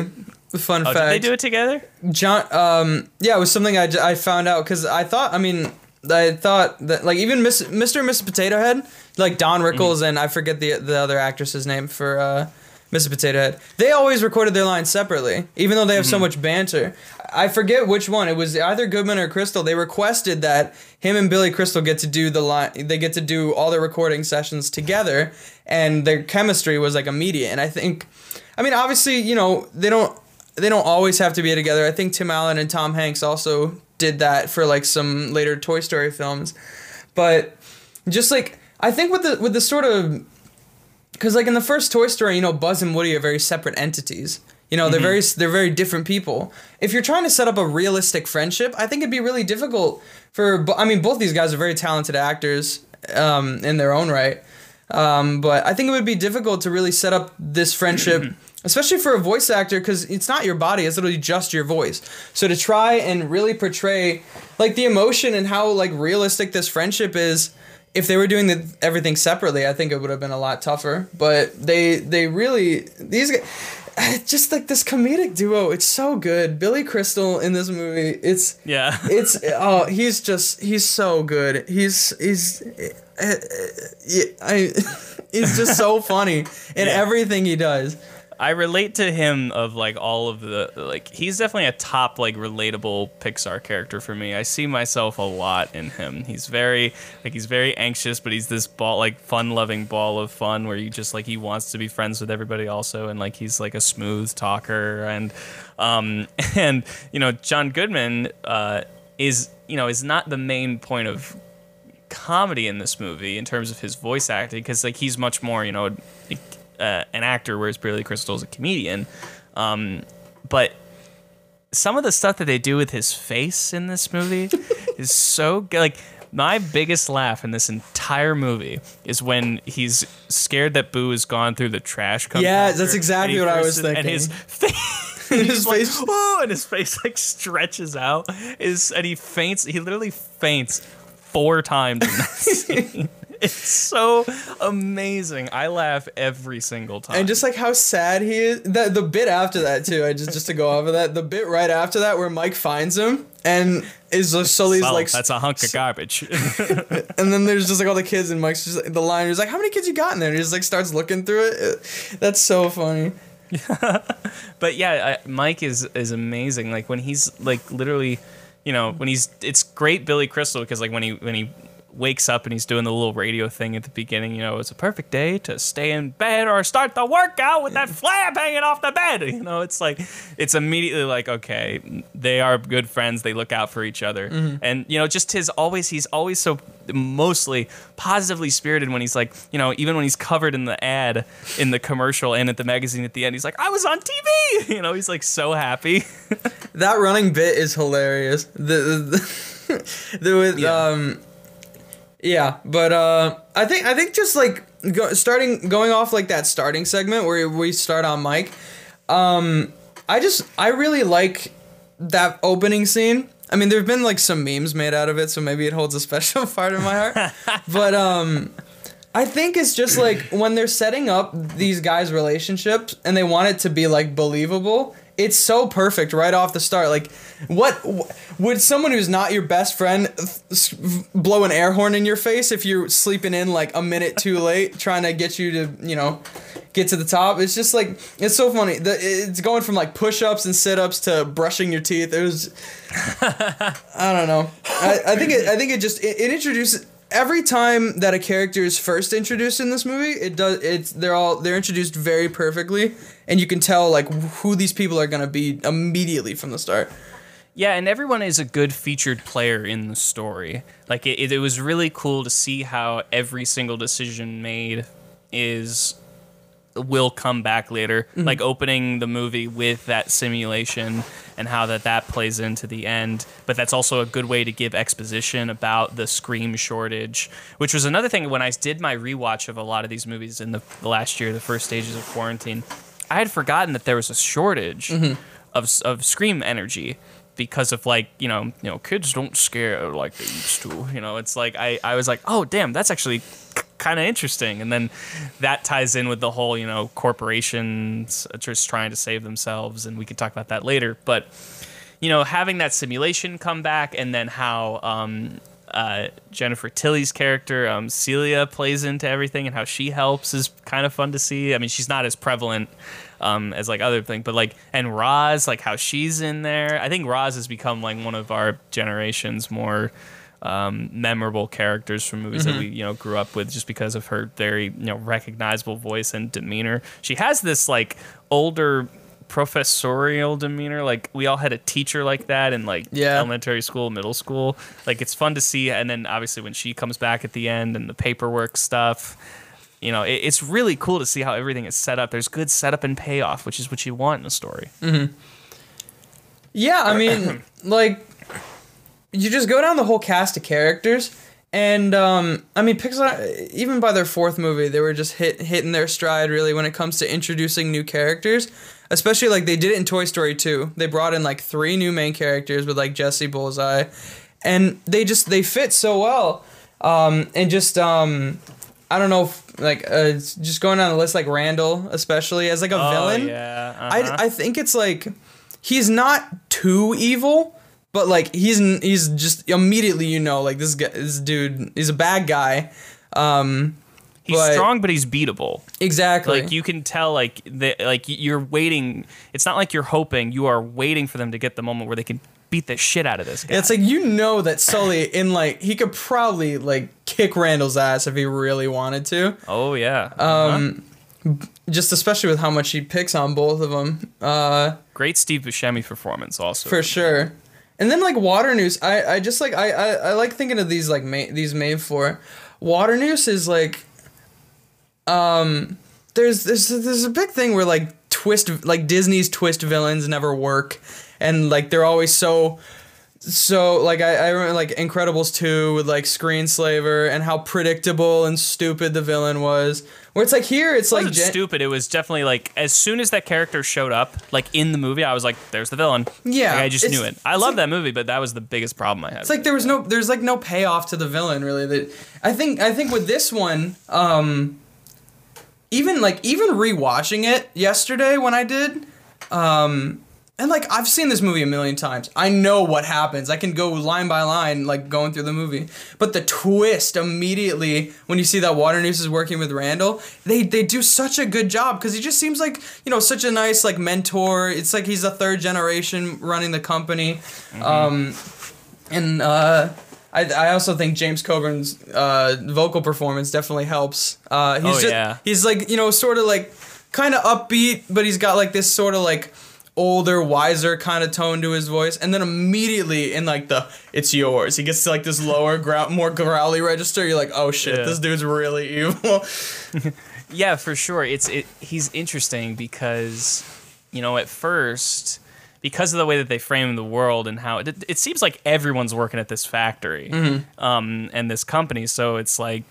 fun oh, fact. did they do it together? John, um, yeah, it was something I, I found out because I thought, I mean, I thought that like even Miss, Mr. and Mrs. Potato Head, like Don Rickles and I forget the the other actress's name for uh, Mrs. Potato Head, they always recorded their lines separately, even though they have so mm-hmm. much banter. I forget which one. It was either Goodman or Crystal. They requested that him and Billy Crystal get to do the line. They get to do all their recording sessions together, and their chemistry was like immediate. And I think, I mean, obviously, you know, they don't they don't always have to be together. I think Tim Allen and Tom Hanks also did that for like some later Toy Story films. But just like I think with the with the sort of because like in the first Toy Story, you know, Buzz and Woody are very separate entities. You know, they're very they're very different people. If you're trying to set up a realistic friendship, I think it'd be really difficult for. I mean, both these guys are very talented actors um, in their own right. Um, but I think it would be difficult to really set up this friendship, especially for a voice actor, because it's not your body; it's literally just your voice. So to try and really portray like the emotion and how like realistic this friendship is, if they were doing the, everything separately, I think it would have been a lot tougher. But they they really these. Just like this comedic duo, it's so good. Billy Crystal in this movie, it's Yeah. it's oh he's just he's so good he's he's uh, yeah, I, he's just so funny in Yeah. everything he does I relate to him of like all of the like he's definitely a top like relatable Pixar character for me. I see myself a lot in him. He's very like he's very anxious, but he's this ball like fun loving ball of fun where you just like he wants to be friends with everybody also and like he's like a smooth talker and um and you know John Goodman uh is you know is not the main point of comedy in this movie in terms of his voice acting because like he's much more you know uh, an actor whereas Billy Crystal is a comedian um, but some of the stuff that they do with his face in this movie is so good like my biggest laugh in this entire movie is when he's scared that Boo has gone through the trash compactor. Yeah, that's exactly what I was first- And thinking. his face, His he's like, oh, and his face like stretches out. Is and he faints. He literally faints four times in that scene. It's so amazing. I laugh every single time. and just like how sad he is the, the bit after that too i just just to go off of that the bit right after that where mike finds him and is just Sully's like that's a hunk of garbage. and then there's just like all the kids and mike's just the line is like how many kids you got in there and he just like starts looking through it It- that's so funny but yeah, I, Mike is is amazing. Like when he's like literally, you know, when he's it's great Billy Crystal because like when he when he wakes up and he's doing the little radio thing at the beginning, you know, it's a perfect day to stay in bed or start the workout with that flap hanging off the bed. You know, it's like it's immediately like okay, they are good friends. They look out for each other, and you know, just his always he's always so mostly positively spirited when he's like, you know, even when he's covered in the ad in the commercial and at the magazine at the end, he's like, I was on TV. You know, he's like so happy. that running bit is hilarious. The the, the with Yeah. um yeah, but uh I think I think just like go, starting going off like that starting segment where we start on Mike. Um I just I really like that opening scene. I mean, there've been like some memes made out of it, so maybe it holds a special part in my heart. but um I think it's just like when they're setting up these guys' relationships and they want it to be like believable. It's so perfect right off the start. Like, what would someone who's not your best friend blow an air horn in your face if you're sleeping in like a minute too late, trying to get you to you know get to the top? It's just like it's so funny. The, it's going from like push-ups and sit-ups to brushing your teeth. It was I don't know. I, I think it. I think it just it, it introduces every time that a character is first introduced in this movie. It does. It's they're all they're introduced very perfectly, and you can tell like who these people are gonna be immediately from the start. Yeah, and everyone is a good featured player in the story. Like it, it, it was really cool to see how every single decision made is will come back later. Mm-hmm. Like opening the movie with that simulation and how that that plays into the end. But that's also a good way to give exposition about the scream shortage, which was another thing when I did my rewatch of a lot of these movies in the, the last year, the first stages of quarantine. I had forgotten that there was a shortage mm-hmm. of of scream energy because of like you know you know kids don't scare like they used to you know it's like I I was like oh damn that's actually kind of interesting and then that ties in with the whole you know corporations just trying to save themselves and we could talk about that later but you know having that simulation come back and then how um uh, Jennifer Tilly's character, um, Celia, plays into everything and how she helps is kind of fun to see. I mean, she's not as prevalent um, as like other things, but like and Roz, like how she's in there. I think Roz has become like one of our generation's more um, memorable characters from movies that we you know grew up with, just because of her very you know recognizable voice and demeanor. She has this like older professorial demeanor. Like we all had a teacher like that in like Yeah. elementary school middle school. Like it's fun to see and then obviously when she comes back at the end and the paperwork stuff you know it, it's really cool to see how everything is set up. There's good setup and payoff which is what you want in a story. Yeah, I mean, like, you just go down the whole cast of characters, and um, I mean, Pixar, even by their fourth movie, they were just hit hitting their stride really when it comes to introducing new characters. Especially like they did it in Toy Story 2. They brought in like three new main characters with like Jesse Bullseye, and they just they fit so well. Um, and just um, I don't know, if, like uh, just going down the list, like Randall, especially as like a villain. Oh, yeah uh-huh. I, I think it's like he's not too evil, but like he's he's just immediately you know like this guy this dude he's a bad guy. Um, he's but- strong but he's beatable exactly. like you can tell like the, like you're waiting it's not like you're hoping you are waiting for them to get the moment where they can beat the shit out of this guy it's like you know that Sully in like he could probably like kick Randall's ass if he really wanted to. oh yeah Um, Uh-huh. Just especially with how much he picks on both of them. Uh, great steve buscemi performance also for sure. And then like Waternoose, I, I just like I, I, I like thinking of these like ma- these made for Waternoose is like um there's there's there's a big thing where like twist like Disney's twist villains never work and like they're always so so like I, I remember like Incredibles 2 with like Screenslaver and how predictable and stupid the villain was. Where it's like here it's it like wasn't gen- stupid. It was definitely like as soon as that character showed up, like in the movie, I was like, "There's the villain." Yeah, Like, I just knew it. I love like- that movie, but that was the biggest problem I had. It's like there was no there's like no payoff to the villain really that I think I think with this one um even like even rewatching it yesterday when I did um and like I've seen this movie a million times. I know what happens. I can go line by line like going through the movie. But the twist immediately when you see that Waternoose is working with Randall, they they do such a good job cuz he just seems like, you know, such a nice like mentor. It's like he's a third generation running the company. Um and uh, I, I also think James Coburn's uh, vocal performance definitely helps. Uh, he's Oh, just, yeah. he's like you know sort of like kind of upbeat, but he's got like this sort of like older, wiser kind of tone to his voice, and then immediately in like the "it's yours," he gets to like this lower, growl, more growly register. You're like, oh shit, Yeah. this dude's really evil. Yeah, for sure. It's it. He's interesting because, you know, at first, because of the way that they frame the world and how it, it seems like everyone's working at this factory, um, and this company. So it's like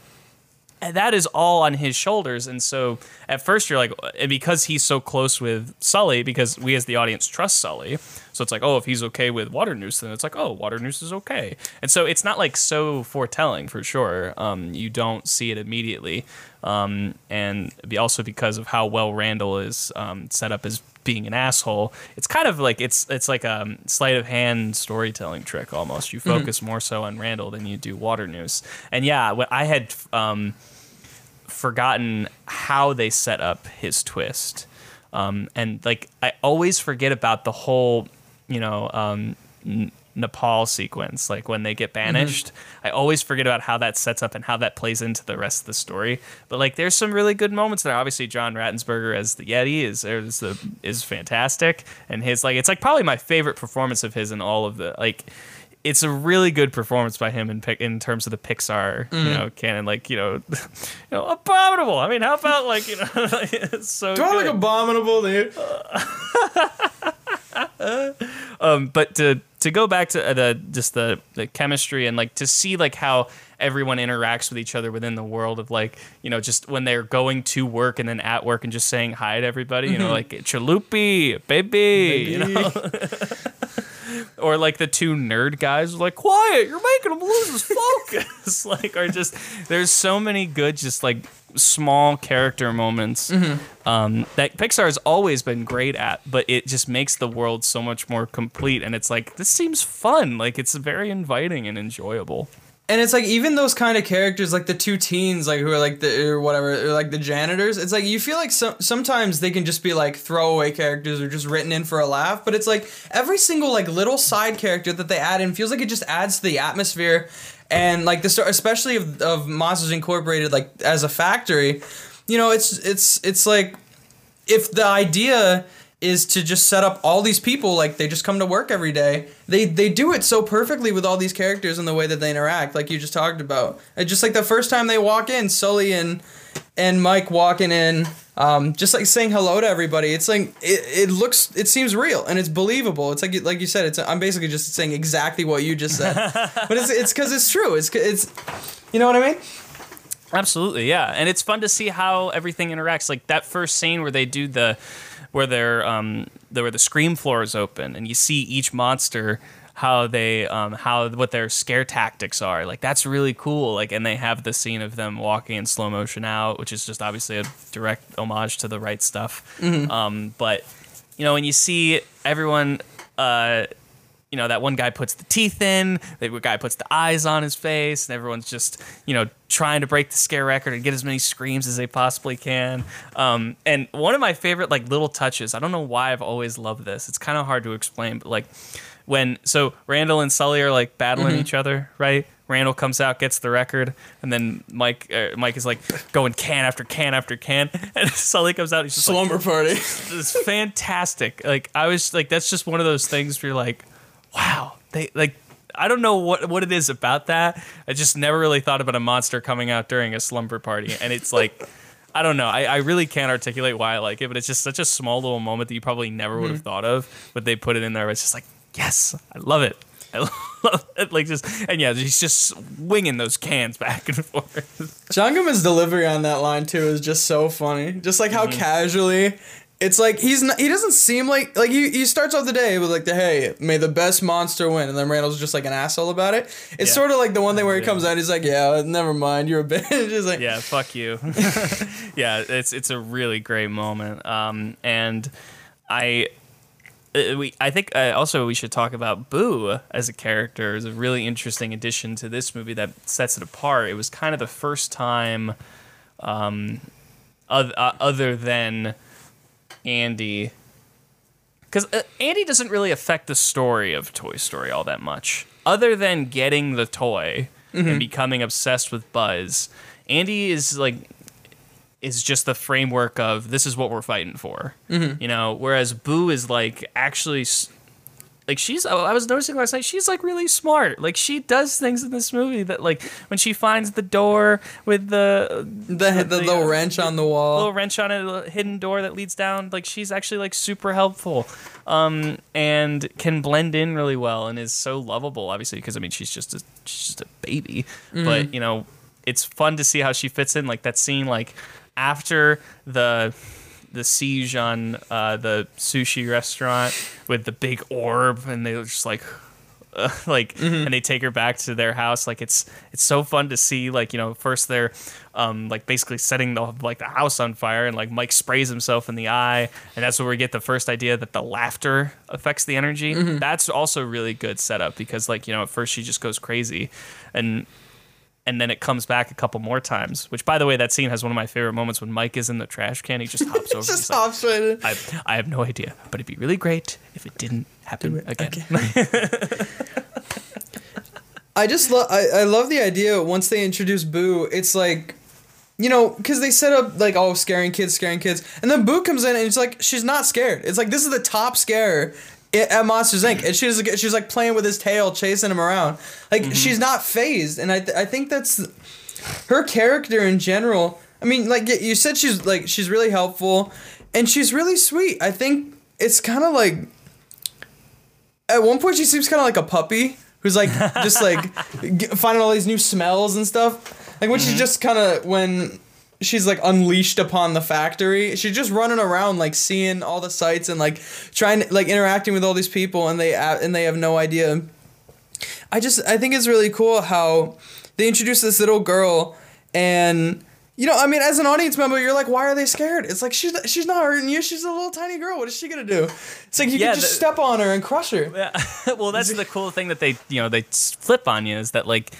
that is all on his shoulders. And so at first you're like, because he's so close with Sully, because we as the audience trust Sully, so it's like, oh, if he's okay with Waternoose, then it's like, oh, Waternoose is okay. And so it's not like so foretelling for sure. Um, you don't see it immediately, um, and also because of how well Randall is um, set up as being an asshole. It's kind of like it's it's like a sleight of hand storytelling trick almost. You focus more so on Randall than you do Waternoose. And yeah, what I had um, forgotten how they set up his twist. Um, and like I always forget about the whole, you know, um, N- Nepal sequence, like when they get banished. I always forget about how that sets up and how that plays into the rest of the story. But like, there's some really good moments there. Obviously, John Ratzenberger as the Yeti is is the is fantastic, and his like it's like probably my favorite performance of his in all of the like. It's a really good performance by him in in terms of the Pixar, you know, canon. Like you know, you know, abominable. I mean, how about like you know, so Do I look abominable, dude? um, but to to go back to uh, the just the the chemistry and like to see like how everyone interacts with each other within the world of like you know just when they're going to work and then at work and just saying hi to everybody you know like chalupi baby, you know or like the two nerd guys are like quiet you're making him lose his focus. Like are just there's so many good just like small character moments um, that pixar has always been great at but it just makes the world so much more complete and it's like this seems fun. Like it's very inviting and enjoyable And it's like even those kind of characters, like the two teens, like who are like the or whatever, or like the janitors. It's like you feel like some sometimes they can just be like throwaway characters or just written in for a laugh. But it's like every single like little side character that they add in feels like it just adds to the atmosphere, and like the story, especially of, of Monsters Incorporated, like as a factory. You know, it's it's it's like if the idea is to just set up all these people like they just come to work every day. They they do it so perfectly with all these characters and the way that they interact like you just talked about. It's just like the first time they walk in sully and and mike walking in um, just like saying hello to everybody it's like it, it looks it seems real and it's believable. It's like you- like you said it's i'm basically just saying exactly what you just said. But it's it's because it's true. It's it's you know what i mean? Absolutely, yeah, and it's fun to see how everything interacts. Like that first scene where they do the, where they're um, the, where the scream floor is open, and you see each monster how they um how what their scare tactics are. Like that's really cool. Like and they have the scene of them walking in slow motion out, which is just obviously a direct homage to the right stuff. Um, but you know when you see everyone. Uh, you know, that one guy puts the teeth in, the guy puts the eyes on his face, and everyone's just, you know, trying to break the scare record and get as many screams as they possibly can. Um, and one of my favorite, like, little touches, I don't know why I've always loved this. It's kind of hard to explain, but like, when, so Randall and Sully are like battling each other, right? Randall comes out, gets the record, and then Mike, uh, Mike is like going can after can after can, and Sully comes out, he's just like, slumber party it's fantastic. Like I was like, that's just one of those things where you're like, wow, they like. I don't know what what it is about that. I just never really thought about a monster coming out during a slumber party, and it's like. I don't know. I, I really can't articulate why I like it, but it's just such a small little moment that you probably never would have thought of. But they put it in there. It's just like, yes, I love it. I love it. Like just and yeah, he's just swinging those cans back and forth. John delivery on that line too is just so funny. Just like how Mm-hmm. casually it's like he's not, he doesn't seem like like he, he starts off the day with like the hey may the best monster win and then Randall's just like an asshole about it. It's Yeah. sort of like the one thing where he comes out he's like yeah never mind you're a bitch. just like yeah, fuck you. yeah, it's it's a really great moment. Um, and I. uh, We, I think uh, also we should talk about Boo as a character is a really interesting addition to this movie that sets it apart. It was kind of the first time, um, oth- uh, other than Andy, because uh, Andy doesn't really affect the story of Toy Story all that much, other than getting the toy and becoming obsessed with Buzz. Andy is like is just the framework of this is what we're fighting for, you know. Whereas Boo is like actually. s- Like she's, oh, I was noticing last night. She's like really smart. Like she does things in this movie that, like, when she finds the door with the the, the, the, little uh, wrench on the wall. little wrench on a hidden door that leads down. Like she's actually like super helpful, um, and can blend in really well and is so lovable. Obviously, because I mean she's just a she's just a baby, but you know it's fun to see how she fits in. Like that scene, like after the the siege on uh, the sushi restaurant with the big orb, and they were just like uh, like, and they take her back to their house. Like it's it's so fun to see. Like you know, first they're um, like basically setting the like the house on fire, and like Mike sprays himself in the eye, and that's where we get the first idea that the laughter affects the energy. That's also really good setup because like you know at first she just goes crazy, and and then it comes back a couple more times. Which, by the way, that scene has one of my favorite moments when Mike is in the trash can. He just hops over. Just he's like, hops right in. I, I have no idea, but it'd be really great if it didn't happen again. I just love I, I love the idea once they introduce Boo, it's like you know, because they set up like oh scaring kids, scaring kids, and then Boo comes in and it's like she's not scared. It's like this is the top scare at Monsters Inc. And she's like, she's like playing with his tail, chasing him around. Like mm-hmm. she's not phased, and I th- I think that's her character in general. I mean, like you said, she's like she's really helpful, and she's really sweet. I think it's kind of like at one point she seems kind of like a puppy who's like just like g- finding all these new smells and stuff. Like when she's mm-hmm. just kind of when she's like unleashed upon the factory, she's just running around like seeing all the sights and like trying to like interacting with all these people and they and they have no idea. I just I think it's really cool how they introduce this little girl and you know, I mean, as an audience member, you're like, why are they scared? It's like she's she's not hurting you. She's a little tiny girl. What is she gonna do? It's like you Yeah, can just the- step on her and crush her. Yeah. well, that's the cool thing that they, you know, they flip on you is that like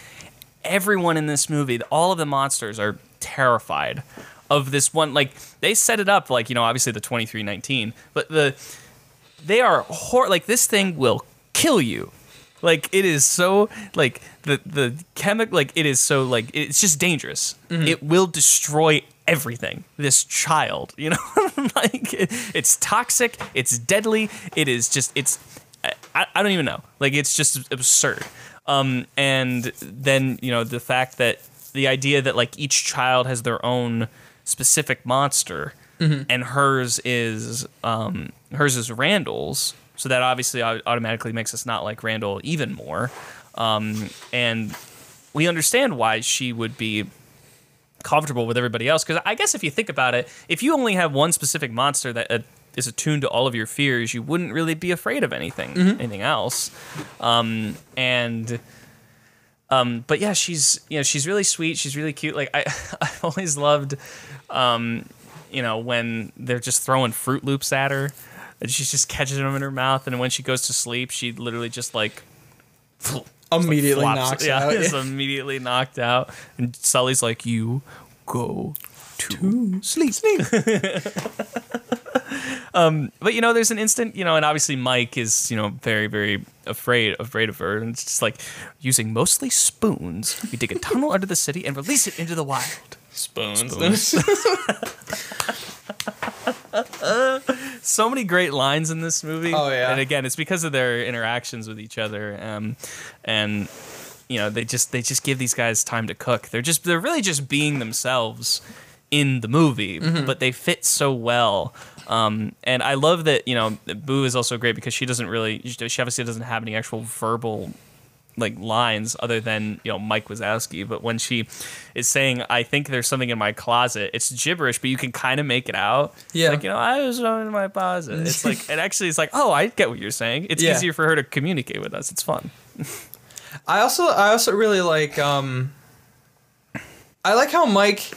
everyone in this movie, all of the monsters are terrified of this one. Like they set it up like you know, obviously the twenty three nineteen, but the they are hor- like this thing will kill you. Like it is so like the the chemical like it is so like it's just dangerous. It will destroy everything. This child, you know, like it, it's toxic. It's deadly. It is just it's I, I don't even know. Like it's just absurd. Um, and then you know the fact that the idea that like each child has their own specific monster, and hers is um, hers is Randall's. So that obviously automatically makes us not like Randall even more. Um, and we understand why she would be comfortable with everybody else. Because I guess if you think about it, if you only have one specific monster that uh, is attuned to all of your fears, you wouldn't really be afraid of anything, anything else. Um, and um, but yeah, she's you know she's really sweet. She's really cute. Like I, I've always loved, um, you know, when they're just throwing Fruit Loops at her, and she's just catching them in her mouth, and when she goes to sleep, she literally just like. Immediately flops- knocks yeah, out. is immediately knocked out. And Sully's like, "You go to, sleep sleep." um, but you know, there's an instant, you know, and obviously Mike is, you know, very, very afraid afraid of her, and it's just like using mostly spoons. We dig a tunnel under the city and release it into the wild. Spoons. so many great lines in this movie. Oh, yeah. And again, it's because of their interactions with each other. Um, and you know, they just they just give these guys time to cook. They're just they're really just being themselves in the movie, Mm-hmm. but they fit so well. Um, and I love that you know Boo is also great because she doesn't really she obviously doesn't have any actual verbal like lines other than you know Mike Wazowski. But when she is saying, "I think there's something in my closet," it's gibberish, but you can kind of make it out. Yeah. like you know, I was in my closet. It's like it actually is like, oh, I get what you're saying. It's Yeah. easier for her to communicate with us. It's fun. I also I also really like um I like how Mike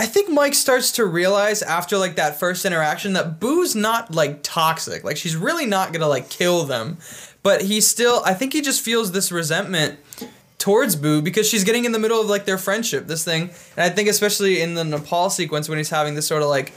I think Mike starts to realize after like that first interaction that Boo's not like toxic. Like she's really not gonna like kill them. But he still I think he just feels this resentment towards Boo because she's getting in the middle of like their friendship, this thing. And I think especially in the Nepal sequence when he's having this sort of like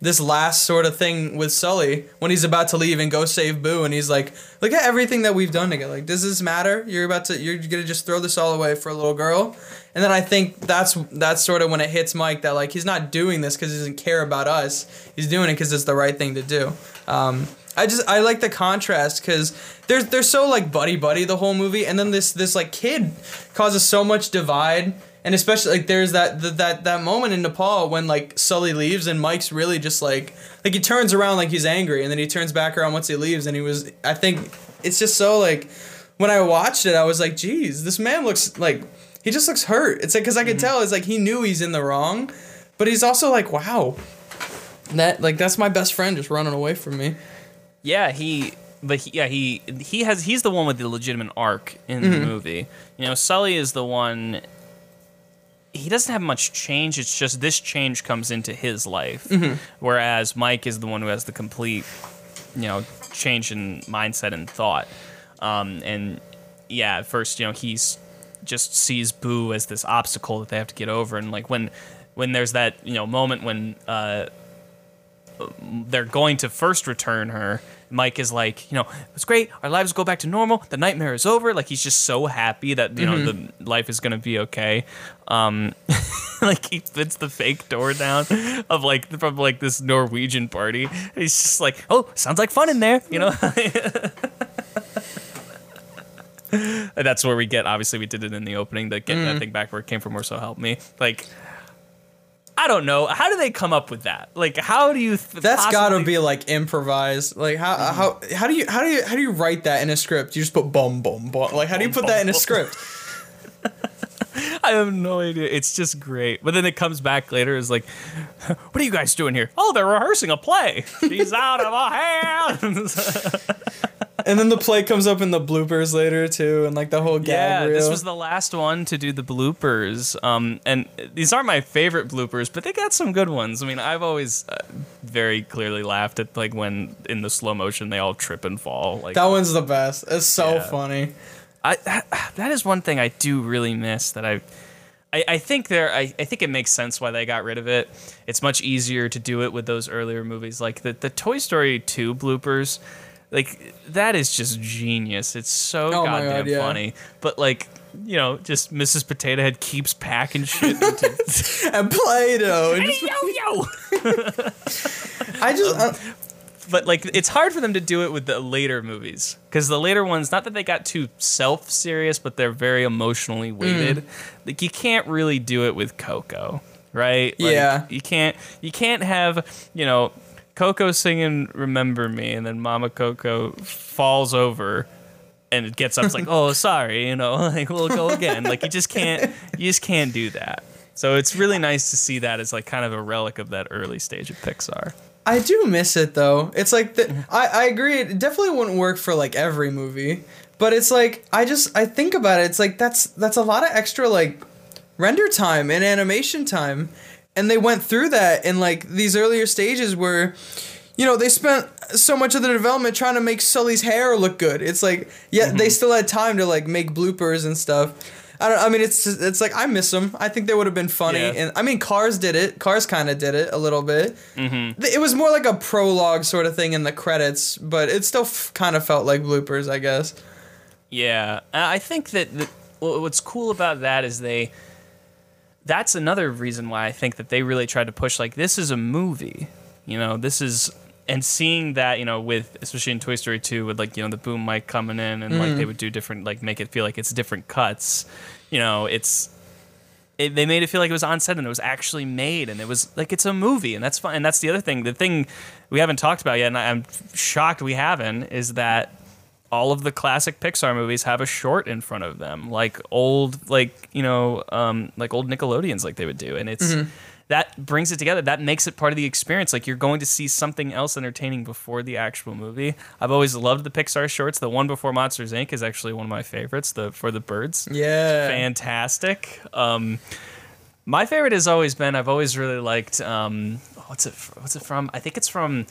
this last sort of thing with Sully when he's about to leave and go save Boo, and he's like, "Look at everything that we've done together. Like, does this matter? You're about to, you're gonna just throw this all away for a little girl." And then I think that's that's sort of when it hits Mike that like he's not doing this because he doesn't care about us. He's doing it because it's the right thing to do. Um, I just I like the contrast because they're they're so like buddy buddy the whole movie, and then this this like kid causes so much divide and especially like there's that th- that that moment in Nepal when like Sully leaves and Mike's really just like like he turns around like he's angry and then he turns back around once he leaves and he was I think it's just so like when I watched it I was like geez this man looks like he just looks hurt it's like because I could mm-hmm. tell it's like he knew he's in the wrong but he's also like wow that like that's my best friend just running away from me Yeah, he but he, yeah, he he has he's the one with the legitimate arc in the mm-hmm. movie. You know, Sully is the one. He doesn't have much change. It's just this change comes into his life, mm-hmm. whereas Mike is the one who has the complete, you know, change in mindset and thought. Um, and yeah, at first, you know, he's just sees Boo as this obstacle that they have to get over, and like when when there's that you know moment when uh, they're going to first return her. Mike is like, you know, it's great. Our lives go back to normal. The nightmare is over. Like he's just so happy that you know the life is gonna be okay. Um, like he fits the fake door down of like from like this Norwegian party. He's just like, oh, sounds like fun in there, you know. And that's where we get. Obviously, we did it in the opening. The get that thing back where it came from, or so help me. Like, I don't know. How do they come up with that? Like, how do you? Th- That's got to be like improvised. Like how Mm-hmm. how how do you how do you how do you write that in a script? You just put bum bum bum. Like how do you Bum, put that in a script? I have no idea. It's just great. But then it comes back later. Is like, what are you guys doing here? Oh, they're rehearsing a play. She's out of our hands. And then the play comes up in the bloopers later too, and like the whole gag yeah, reel. this was the last one to do the bloopers. Um, and these aren't my favorite bloopers, but they got some good ones. I mean, I've always uh, very clearly laughed at like when in the slow motion they all trip and fall. Like that one's the best. It's so Yeah. funny. I that, that is one thing I do really miss that I. I, I think there I, I think it makes sense why they got rid of it. It's much easier to do it with those earlier movies. Like the, the Toy Story 2 bloopers, like that is just genius. It's so Oh goddamn God, yeah. funny. But like, you know, just Mrs. Potato Head keeps packing shit into And Play-Doh. and Hey, just- yo yo. I just uh, but like it's hard for them to do it with the later movies because the later ones not that they got too self-serious but they're very emotionally weighted Mm. like you can't really do it with coco right Like, Yeah. you can't you can't have you know coco singing remember me and then mama coco falls over and it gets up it's like oh sorry you know like we'll go again like you just can't you just can't do that so it's really nice to see that as like kind of a relic of that early stage of pixar I do miss it though. It's like the, I I agree. It definitely wouldn't work for like every movie, but it's like I just I think about it. It's like that's that's a lot of extra like render time and animation time, and they went through that in like these earlier stages where. You know, they spent so much of the development trying to make Sully's hair look good. It's like, yeah, they mm-hmm. still had time to like make bloopers and stuff. I don't. I mean, it's it's like I miss them. I think they would have been funny. Yeah. And I mean, Cars did it. Cars kind of did it a little bit. Mm-hmm. Th- It was more like a prologue sort of thing in the credits, but it still f- kind of felt like bloopers, I guess. Yeah, I I think that the, what's cool about that is they. That's another reason why I think that they really tried to push like this is a movie, you know. This is and seeing that you know with especially in Toy Story two with like you know the boom mic coming in and like they mm. would do different like make it feel like it's different cuts, you know. It's it, they made it feel like it was on set and it was actually made and it was like it's a movie and that's fine and that's the other thing the thing we haven't talked about yet and I- i'm shocked we haven't is that all of the classic pixar movies have a short in front of them like old like you know um, like old nickelodeons like they would do. And it's that brings it together. That makes it part of the experience. Like you're going to see something else entertaining before the actual movie. I've always loved the pixar shorts. The one before monsters inc. is actually one of my favorites the for the birds. Yeah. fantastic. Um, my favorite has always been I've always really liked um, what's it what's it from? I think it's from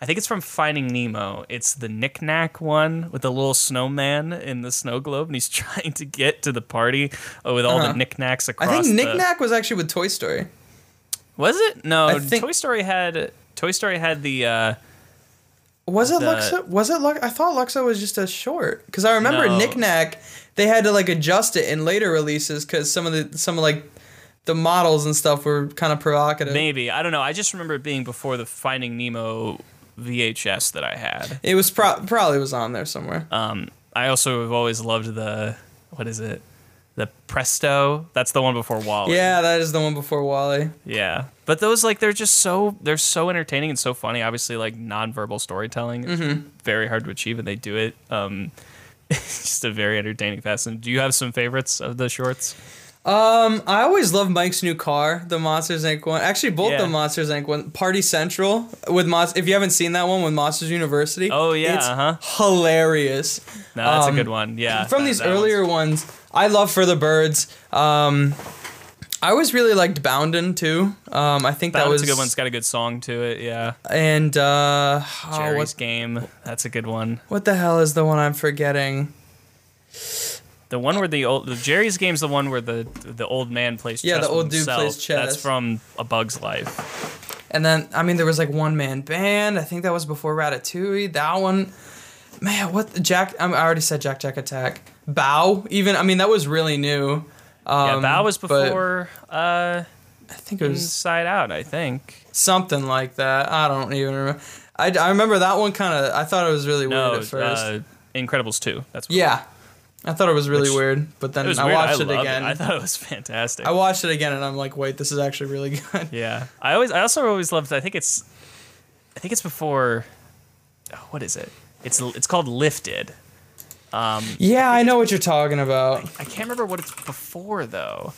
I think it's from Finding Nemo. It's the Knick Knack one with the little snowman in the snow globe, and he's trying to get to the party uh, with all Uh-huh. the knickknacks I across. think the- Knick Knack was actually with Toy Story. was it? No, think- Toy Story had Toy Story had the. Uh, Was it The- Luxo? Was it Lux? I thought Luxo was just a short because I remember No. Knick Knack. They had to like adjust it in later releases because some of the some of like the models and stuff were kind of provocative. maybe I don't know. I just remember it being before the Finding Nemo VHS that I had. It was pro- probably was on there somewhere. Um, I also have always loved the what is it? The Presto. That's the one before WALL-E. yeah, that is the one before WALL-E. Yeah. But those like they're just so they're so entertaining and so funny. Obviously, like nonverbal storytelling is Mm-hmm. very hard to achieve, and they do it. Um, it's just a very entertaining fashion. Do you have some favorites of the shorts? Um, I always love Mike's new car, the Monsters Inc. one. Actually, both Yeah. the Monsters Inc. one. Party Central with Mon- If you haven't seen that one with Monsters University, Oh, yeah, it's uh-huh. hilarious. No, that's Um, a good one. Yeah. From that- these that earlier ones, I love For the Birds. Um, I always really liked Boundin' too. Um, I think That that one's was a good one. It's got a good song to it. Yeah. And uh, oh, Geri's what, Game. That's a good one. what the hell is the one I'm forgetting? The one where the old the Geri's Game's the one where the the old man plays Yeah, chess. the with old dude himself. plays chess. That's from A Bug's Life. And then I mean there was like one man band. I think that was before Ratatouille. That one, man, what Jack? I already said Jack Jack Attack. Bao even. I mean that was really new. yeah, Um, Bao was before uh, I think it was Inside Out. I think. something like that. I don't even remember. I, I remember that one kind of. I thought it was really No, weird at first. uh, Incredibles two. That's what yeah, I thought it was really Which- weird. But then I weird. watched I it again. I thought it was fantastic. I watched it again and I'm like, wait, this is actually really good. yeah, I always, I also always loved. I think it's, I think it's before. oh, what is it? It's it's called Lifted. Yeah, I know what you're talking about. I can't remember what it's before though.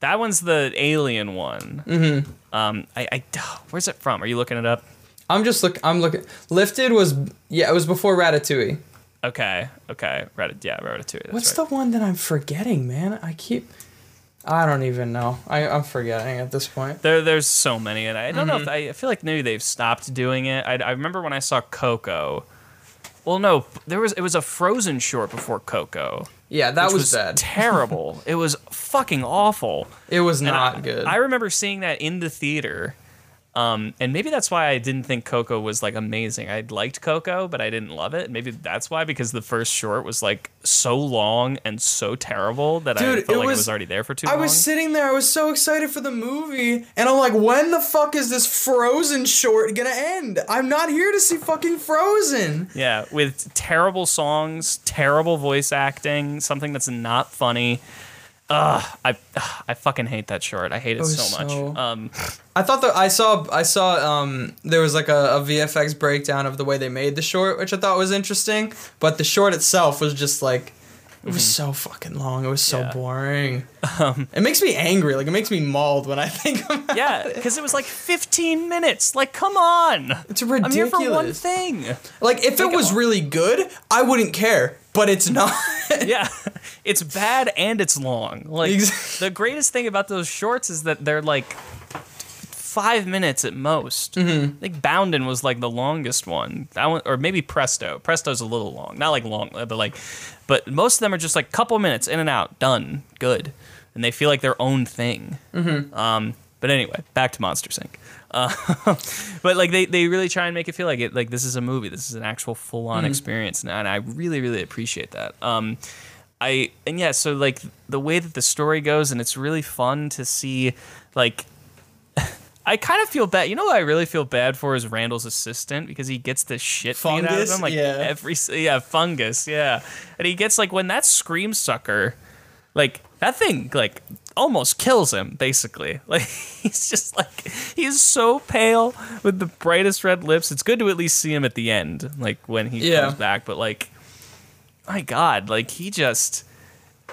That one's the alien one. Mm-hmm. Um, I, I, where's it from? Are you looking it up? I'm just look. I'm looking. Lifted was yeah, it was before Ratatouille. Okay, okay, Reddit, yeah, Ratatouille. That's What's right. the one that I'm forgetting, man? I keep. I don't even know. I, I'm forgetting at this point. There, there's so many, and I don't know if Mm-hmm. I, I feel like maybe they've stopped doing it. I, I remember when I saw Coco. Well, no, there was it was a Frozen short before Coco. Yeah, that which was, bad. terrible. it was fucking awful. It was And not I, good. I remember seeing that in the theater. Um, and maybe that's why I didn't think Coco was like amazing. I liked Coco, but I didn't love it. Maybe that's why because the first short was like so long and so terrible that I felt it like it was- was already there for too I long. was sitting there. I was so excited for the movie, and I'm like, when the fuck is this Frozen short gonna end? I'm not here to see fucking Frozen. Yeah, with terrible songs, terrible voice acting, something that's not funny. Ugh, I I fucking hate that short. I hate it, was so much. so- Um, I thought that I saw I saw um there was like a, a VFX breakdown of the way they made the short, which I thought was interesting. But the short itself was just like it was so fucking long. It was so Mm-hmm. Yeah. boring. it makes me angry. Like it makes me mauled when I think about yeah, because it was like 15 minutes. Like, come on. It's ridiculous. I'm here for one thing. Like if it it was long. really good, I wouldn't care. But it's not. Yeah, it's bad and it's long. Like the greatest thing about those shorts is that they're like five minutes at most. Mm-hmm. I think Boundin' was like the longest one. That one, or maybe Presto. Presto's a little long, not like long, but like, but most of them are just like couple minutes in and out, done, good, and they feel like their own thing. Mm-hmm. Um, but anyway, back to Monster Inc. Uh, but like they, they really try and make it feel like it like this is a movie. This is an actual full on experience, and, and I really really appreciate that. Um, I and yeah, so like the way that the story goes, and it's really fun to see. Like, I kind of feel bad. You know, what I really feel bad for is Randall's assistant because he gets the shit beat out of him like Yeah. every yeah fungus yeah, and he gets like when that scream sucker, like that thing like almost kills him basically. Like he's just like he's so pale with the brightest red lips. It's good to at least see him at the end, like when he Yeah. comes back. But like, my God, like he just,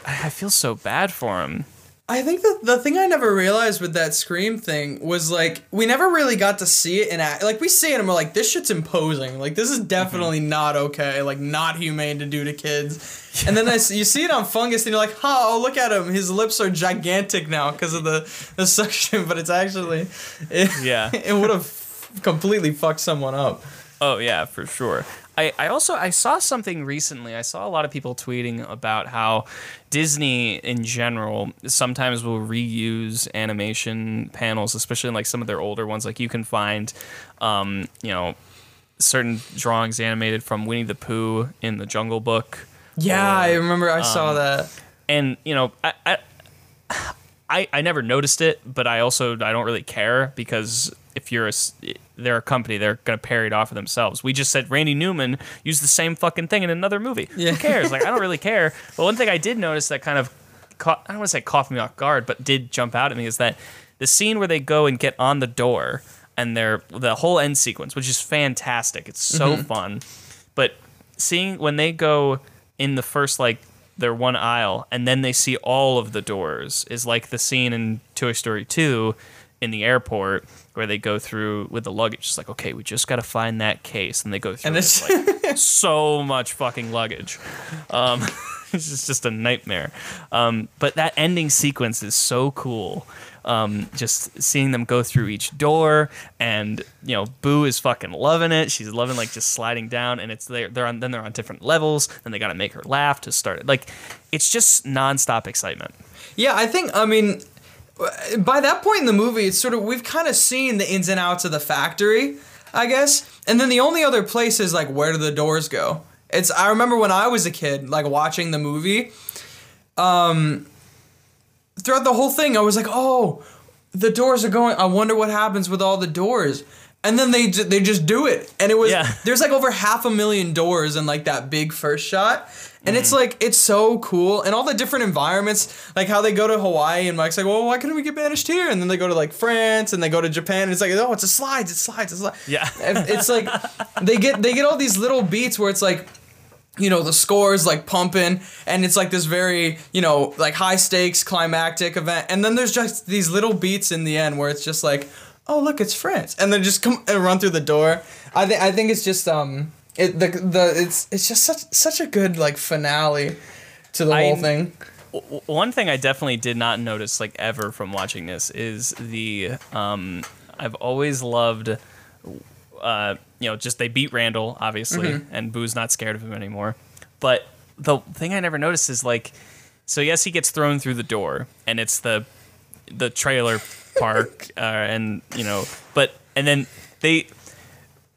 I I feel so bad for him. I think the the thing I never realized with that scream thing was like we never really got to see it in act. Like we see it and we're like, this shit's imposing. Like this is mhm. definitely not okay. Like not humane to do to kids. And then I you see it on fungus and you're like, huh, oh, look at him. His lips are gigantic now because of the the suction. But it's actually, it, Yeah. it would have completely fucked someone up. Oh yeah, for sure. I, I also I saw something recently. I saw a lot of people tweeting about how Disney in general sometimes will reuse animation panels, especially in like some of their older ones. Like you can find, um, you know, certain drawings animated from Winnie the Pooh in the Jungle Book. Yeah, Or, I remember I um, saw that. and you know I, I I I never noticed it, but I also I don't really care because if you're a they're a company, they're gonna parry it off of themselves. We just said Randy Newman used the same fucking thing in another movie. Yeah. Who cares? Like I don't really care. But one thing I did notice that kind of caught I don't want to say caught me off guard, but did jump out at me is that the scene where they go and get on the door and they're the whole end sequence, which is fantastic. It's so mm-hmm. fun. But seeing when they go in the first like their one aisle, and then they see all of the doors. Is like the scene in Toy Story 2 in the airport where they go through with the luggage. It's like, okay, we just got to find that case, and they go through. And it's- like so much fucking luggage. Um, it's just, just a nightmare. Um, but that ending sequence is so cool. Um, just seeing them go through each door, and you know, Boo is fucking loving it. She's loving like just sliding down, and it's there. They're on then they're on different levels, and they got to make her laugh to start it. Like, it's just nonstop excitement. Yeah, I think I mean by that point in the movie, it's sort of we've kind of seen the ins and outs of the factory, I guess. And then the only other place is like where do the doors go? It's I remember when I was a kid, like watching the movie. Um, throughout the whole thing, I was like, oh, the doors are going. I wonder what happens with all the doors. And then they they just do it, and it was Yeah. there's like over half a million doors in like that big first shot, and it's mm. like it's so cool, and all the different environments, like how they go to Hawaii, and Mike's like, well, why couldn't we get banished here? And then they go to like France, and they go to Japan, and it's like, oh, it's a slides, it slides, it slides. Yeah. And it's like they get they get all these little beats where it's like you know the score is like pumping and it's like this very you know like high stakes climactic event and then there's just these little beats in the end where it's just like oh look it's france and then just come and run through the door. I think i think it's just um it the the it's it's just such such a good like finale to the whole thing. W- one thing I definitely did not notice like ever from watching this is the um I've always loved uh you know just they beat Randall obviously and Boo's not scared of him anymore. But the thing I never noticed is like so yes he gets thrown through the door and it's the the trailer park uh, and you know but and then they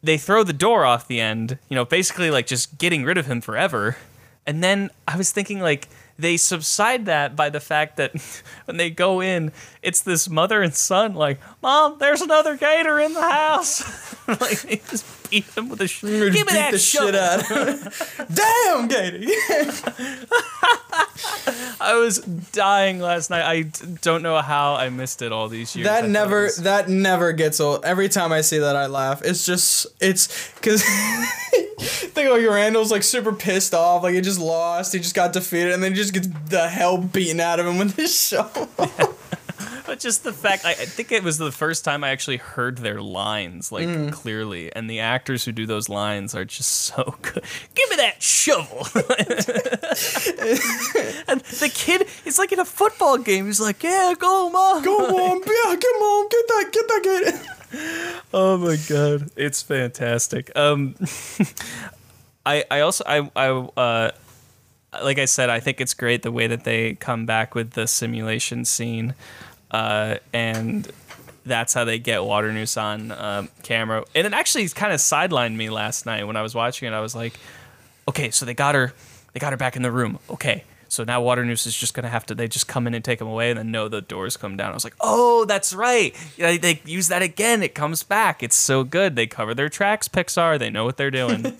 they throw the door off the end, you know, basically like just getting rid of him forever. And then I was thinking like they subside that by the fact that when they go in, it's this mother and son like, "Mom, there's another gator in the house." like beat him with a sh- give me Beat that the shovel. shit out of damn Katie I was dying last night. I d- don't know how I missed it all these years. I That thought it never was- that never gets old. Every time I see that I laugh. It's just it's cuz think like Randall's like super pissed off, like he just lost, he just got defeated and then he just gets the hell beaten out of him with this show. But just the fact, I, I think it was the first time I actually heard their lines like Mm. clearly, and the actors who do those lines are just so good. Give me that shovel. and the kid, it's like in a football game. He's like, "Yeah, go, mom, Go on, yeah, come on, get that get that kid. Oh my god, it's fantastic. Um, I I also I I uh, like I said, I think it's great the way that they come back with the simulation scene, uh, and that's how they get water Waternoose on um, camera. And it actually kind of sidelined me last night when I was watching it. I was like, okay, so they got her, they got her back in the room. Okay. So now Waternoose is just gonna have to. They just come in and take him away, and then no, the doors come down. I was like, "Oh, that's right. Yeah, they use that again. It comes back. It's so good. They cover their tracks. Pixar. They know what they're doing.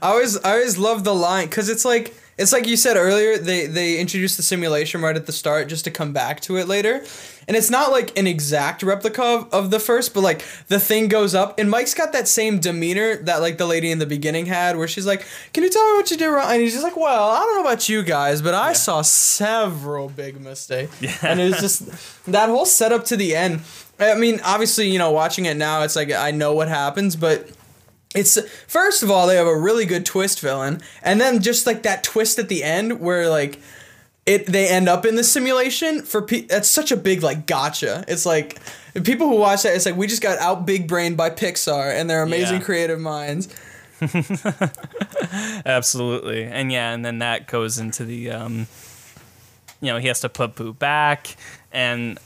I always I always love the line cuz it's like it's like you said earlier they they introduced the simulation right at the start just to come back to it later. And it's not like an exact replica of, of the first, but like the thing goes up and Mike's got that same demeanor that like the lady in the beginning had where she's like, "Can you tell me what you did wrong?" And he's just like, "Well, I don't know about you guys, but I saw several big mistakes." Yeah. And it was just that whole setup to the end. I mean, obviously, you know, watching it now, it's like I know what happens, but it's first of all they have a really good twist villain, and then just like that twist at the end where like it they end up in the simulation for pe- that's such a big like gotcha. It's like people who watch that, it's like we just got out big brained by Pixar and their amazing Yeah. creative minds. Absolutely. And yeah, and then that goes into the um you know, he has to put Boo back and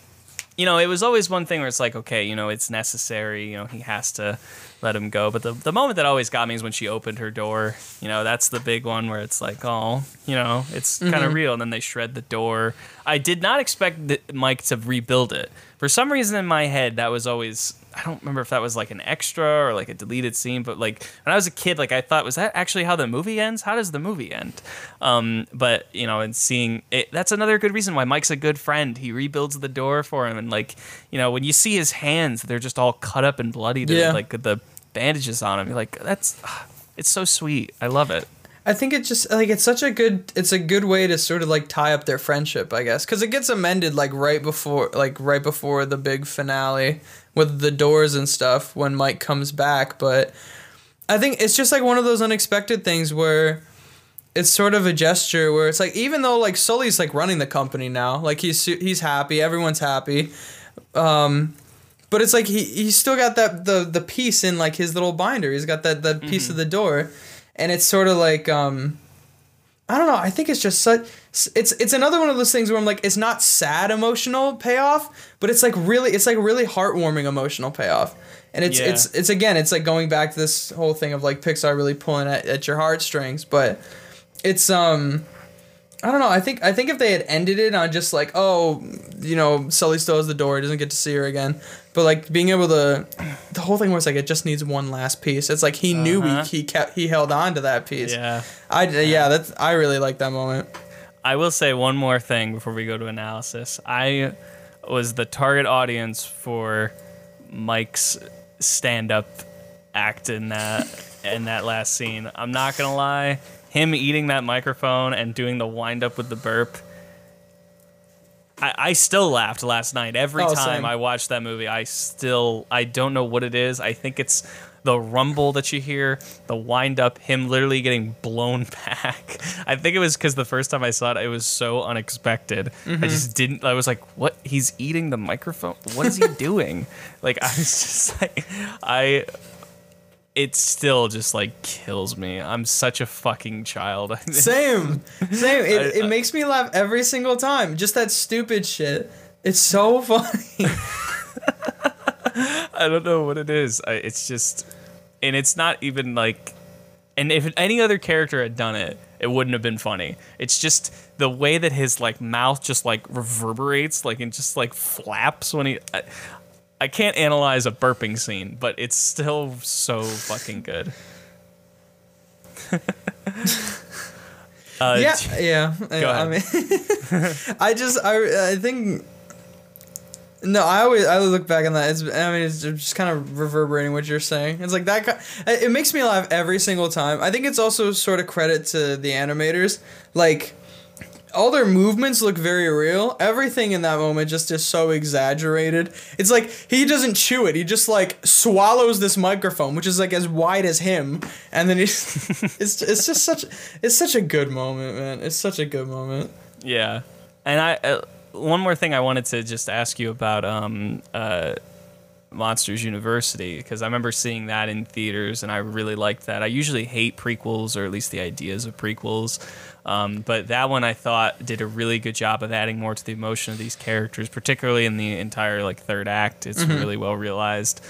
you know, it was always one thing where it's like, okay, you know, it's necessary, you know, he has to let him go. But the, the moment that always got me is when she opened her door. You know, that's the big one where it's like, oh, you know, it's kind of mm-hmm. real. And then they shred the door. I did not expect Mike to rebuild it. For some reason in my head, that was always, I don't remember if that was like an extra or like a deleted scene, but like when I was a kid, like I thought, was that actually how the movie ends? How does the movie end? Um, but, you know, and seeing it, that's another good reason why Mike's a good friend. He rebuilds the door for him. And like, you know, when you see his hands, they're just all cut up and bloodied. Yeah. Like the bandages on him. You're like, that's, it's so sweet. I love it. I think it just like it's such a good it's a good way to sort of like tie up their friendship, I guess, because it gets amended like right before like right before the big finale with the doors and stuff when Mike comes back. But I think it's just like one of those unexpected things where it's sort of a gesture where it's like even though like Sully's like running the company now, like he's he's happy, everyone's happy. Um but it's like he he's still got that the the piece in like his little binder. He's got that that piece of the door and it's sort of like um I don't know. I think it's just such. It's it's another one of those things where I'm like, it's not sad emotional payoff, but it's like really, it's like really heartwarming emotional payoff, and it's Yeah. it's it's again, it's like going back to this whole thing of like Pixar really pulling at, at your heartstrings, but it's um. I don't know. I think I think if they had ended it on just like, oh, you know, Sully still has the door, he doesn't get to see her again. But like being able to, the whole thing was like it just needs one last piece. It's like he knew Uh-huh. he, he kept he held on to that piece. Yeah. I yeah, that's I really like that moment. I will say one more thing before we go to analysis. I was the target audience for Mike's stand-up act in that in that last scene. I'm not gonna lie, him eating that microphone and doing the wind up with the burp. I, I still laughed last night. Every Oh, time same. I watch that movie, I still I don't know what it is. I think it's the rumble that you hear, the wind up, him literally getting blown back. I think it was because the first time I saw it, it was so unexpected. Mm-hmm. I just didn't. I was like, "What? He's eating the microphone? What is he doing?" like I was just like, I. It still just like kills me. I'm such a fucking child. Same, same. It, I- it makes me laugh every single time. Just that stupid shit. It's so funny. I don't know what it is. I, it's just, and it's not even like, and if any other character had done it, it wouldn't have been funny. It's just the way that his like mouth just like reverberates, like and just like flaps when he. I, I can't analyze a burping scene, but it's still so fucking good. uh, yeah, yeah. yeah, I mean, I just I I think. No, I always I look back on that. It's I mean it's just kind of reverberating what you're saying. It's like that. It makes me laugh every single time. I think it's also sort of credit to the animators. Like all their movements look very real. Everything in that moment just is so exaggerated. It's like he doesn't chew it. He just like swallows this microphone, which is like as wide as him, and then he's it's it's just such it's such a good moment, man. It's such a good moment. Yeah, and I uh, one more thing I wanted to just ask you about um, uh, Monsters University because I remember seeing that in theaters and I really liked that. I usually hate prequels or at least the ideas of prequels, um, but that one I thought did a really good job of adding more to the emotion of these characters, particularly in the entire like third act. It's really well realized.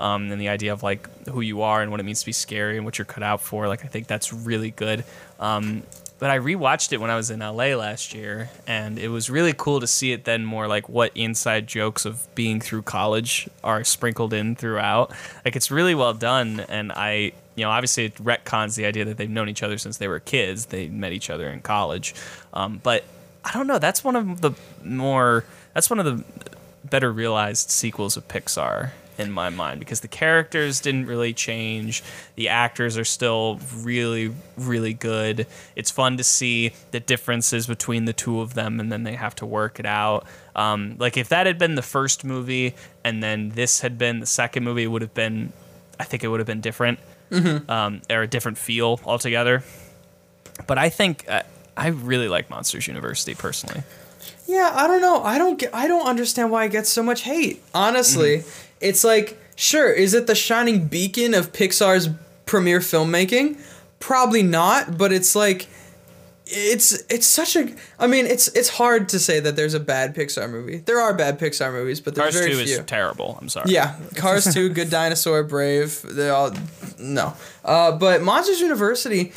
Um, and the idea of like who you are and what it means to be scary and what you're cut out for, like I think that's really good. Um, but I rewatched it when I was in LA last year, and it was really cool to see it then more like what inside jokes of being through college are sprinkled in throughout. Like it's really well done, and I, you know, obviously it retcons the idea that they've known each other since they were kids. They met each other in college, um, but I don't know. That's one of the more. That's one of the better realized sequels of Pixar in my mind because the characters didn't really change. The actors are still really, really good. It's fun to see the differences between the two of them and then they have to work it out. Um, like if that had been the first movie and then this had been the second movie, it would have been, I think it would have been different um, or a different feel altogether. But I think uh, I really like Monsters University personally. Yeah, I don't know. I don't get. I don't understand why it gets so much hate. Honestly, it's like, sure, is it the shining beacon of Pixar's premier filmmaking? Probably not, but it's like, it's it's such a. I mean, it's it's hard to say that there's a bad Pixar movie. There are bad Pixar movies, but there's Cars very 2 few. is terrible. I'm sorry. Yeah, Cars 2, Good Dinosaur, Brave. They all no. Uh, but Monsters University,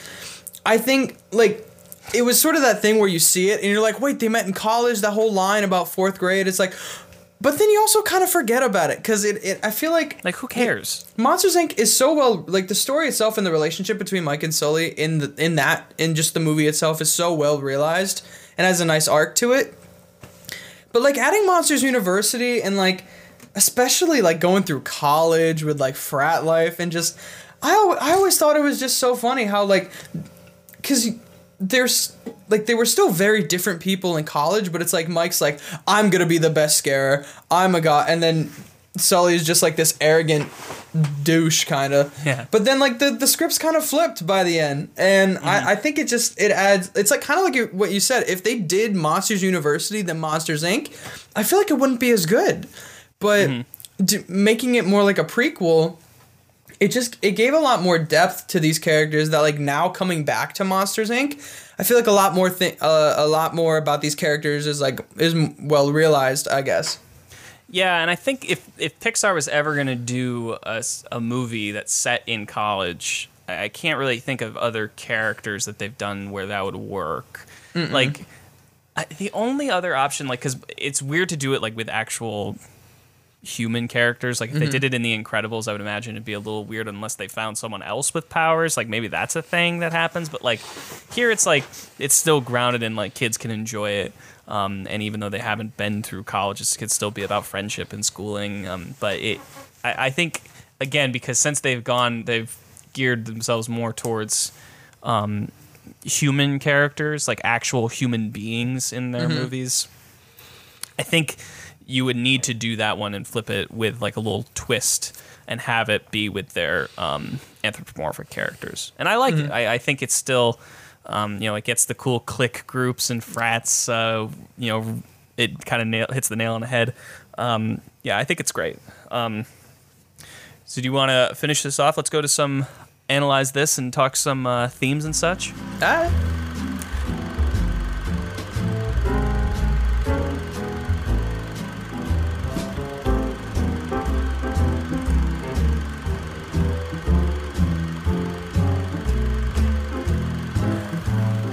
I think like it was sort of that thing where you see it and you're like, wait, they met in college. That whole line about fourth grade. It's like, but then you also kind of forget about it because it, it. I feel like Like, who cares? Monsters Inc. is so well like the story itself and the relationship between Mike and Sully in the in that in just the movie itself is so well realized and has a nice arc to it. But like adding Monsters University and like especially like going through college with like frat life and just I I always thought it was just so funny how like because there's like they were still very different people in college, but it's like Mike's like I'm gonna be the best scarer. I'm a god, and then Sully is just like this arrogant douche kind of. Yeah. But then like the the script's kind of flipped by the end, and I mm. I think it just it adds. It's like kind of like what you said. If they did Monsters University then Monsters Inc., I feel like it wouldn't be as good. But mm. d- making it more like a prequel it just it gave a lot more depth to these characters that like now coming back to Monsters Inc. I feel like a lot more thing uh, a lot more about these characters is like is well realized, I guess. Yeah, and I think if if Pixar was ever gonna do a, a movie that's set in college, I, can't really think of other characters that they've done where that would work. Like I, the only other option, like, because it's weird to do it like with actual human characters. Like if they did it in The Incredibles, I would imagine it'd be a little weird unless they found someone else with powers. Like maybe that's a thing that happens. But like here, it's like it's still grounded in like kids can enjoy it. Um, and even though they haven't been through college, it could still be about friendship and schooling. Um, but it, I, I think again because since they've gone, they've geared themselves more towards um, human characters, like actual human beings in their movies. I think you would need to do that one and flip it with like a little twist and have it be with their um, anthropomorphic characters. And I like it. I, I think it's still, um, you know, it gets the cool clique groups and frats. Uh, you know, it kind of nail, hits the nail on the head. Um, yeah, I think it's great. Um, so do you want to finish this off? Let's go to some analyze this and talk some uh, themes and such. Ah,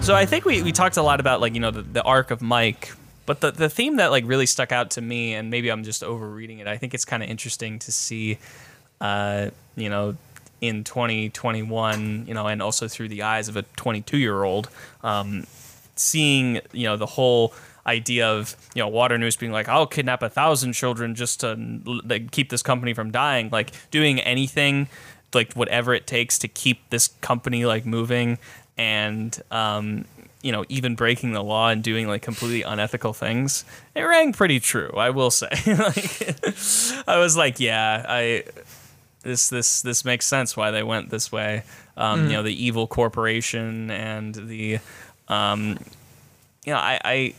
So I think we, we talked a lot about like you know the, the arc of Mike, but the the theme that like really stuck out to me, and maybe I'm just overreading it. I think it's kind of interesting to see, uh, you know, in 2021, you know, and also through the eyes of a 22 year old, um, seeing you know the whole idea of you know Waternoose being like i'll kidnap a thousand children just to like, keep this company from dying like doing anything like whatever it takes to keep this company like moving and um you know even breaking the law and doing like completely unethical things it rang pretty true i will say like i was like yeah i this this this makes sense why they went this way. Um, You know, the evil corporation and the, um, you know, I, I,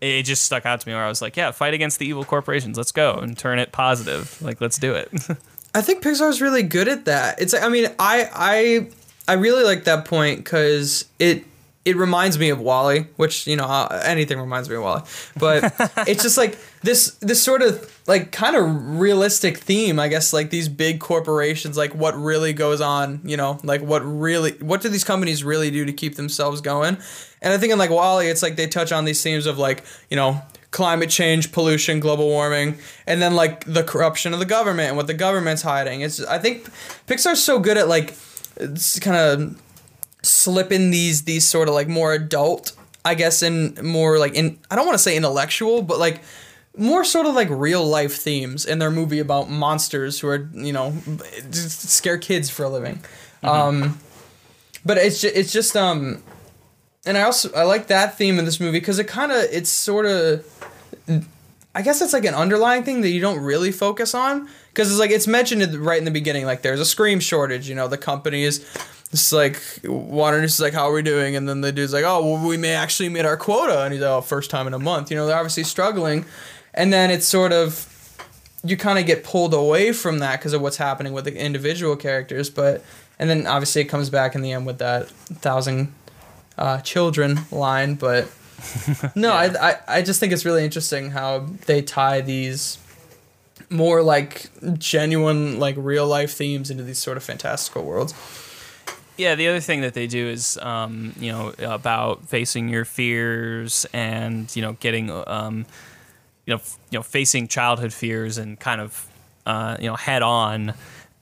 it just stuck out to me where I was like, yeah, fight against the evil corporations. Let's go and turn it positive. Like, let's do it. I think Pixar's really good at that. It's like I mean, I I I really like that point because it it reminds me of WALL-E, which you know uh, anything reminds me of WALL-E, but it's just like this this sort of like kind of realistic theme, I guess. Like these big corporations, like what really goes on, you know, like what really what do these companies really do to keep themselves going? And I think in like WALL-E, it's like they touch on these themes of like you know climate change, pollution, global warming, and then like the corruption of the government and what the government's hiding. It's I think Pixar's so good at like kind of slipping these these sort of like more adult, I guess, in more like in I don't want to say intellectual, but like more sort of like real life themes in their movie about monsters who are you know scare kids for a living. Um, but it's just, it's just um, and I also I like that theme in this movie because it kind of it's sort of I guess it's like an underlying thing that you don't really focus on because it's like it's mentioned right in the beginning like there's a scream shortage you know the company is it's like water is like how are we doing? And then the dude's like oh well we may actually meet our quota. And he's like oh first time in a month. You know they're obviously struggling. And then it's sort of you kind of get pulled away from that because of what's happening with the individual characters but and then obviously it comes back in the end with that thousand uh, children line but no I, I i just think it's really interesting how they tie these more like genuine like real life themes into these sort of fantastical worlds yeah, the other thing that they do is, um, you know, about facing your fears and you know getting, um, you know, f- you know, facing childhood fears and kind of, uh, you know, head on,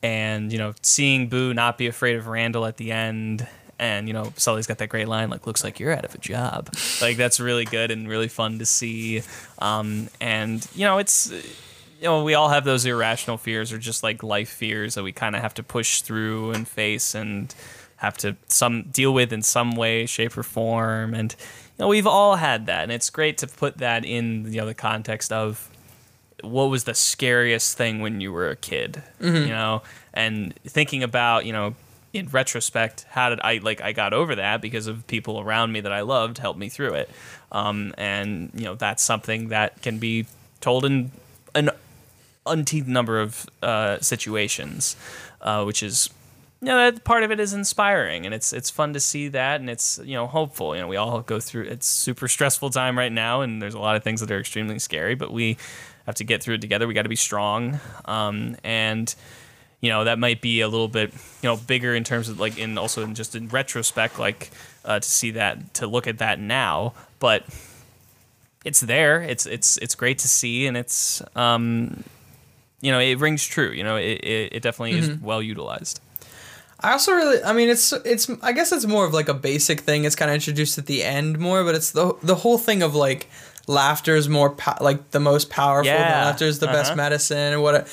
and you know, seeing Boo not be afraid of Randall at the end. And you know, Sully's got that great line, like "Looks like you're out of a job." Like that's really good and really fun to see. Um, and you know, it's you know, we all have those irrational fears or just like life fears that we kind of have to push through and face and have to some deal with in some way, shape, or form. And you know, we've all had that, and it's great to put that in you know the context of what was the scariest thing when you were a kid, you know, and thinking about you know in retrospect how did I like I got over that because of people around me that I loved helped me through it, um, and you know that's something that can be told in an umpteenth number of uh, situations, uh, which is you know that part of it is inspiring and it's it's fun to see that and it's you know hopeful. You know we all go through it's super stressful time right now and there's a lot of things that are extremely scary but we have to get through it together. We got to be strong. Um, and you know that might be a little bit you know bigger in terms of like in also in just in retrospect like uh, to see that to look at that now but it's there it's it's it's great to see and it's um you know it rings true you know it, it, it definitely is well utilized I also really, I mean, it's it's. I guess it's more of like a basic thing. It's kind of introduced at the end more, but it's the the whole thing of like laughter is more po- like the most powerful. Yeah. Laughter is the best Uh-huh. medicine. Or whatever.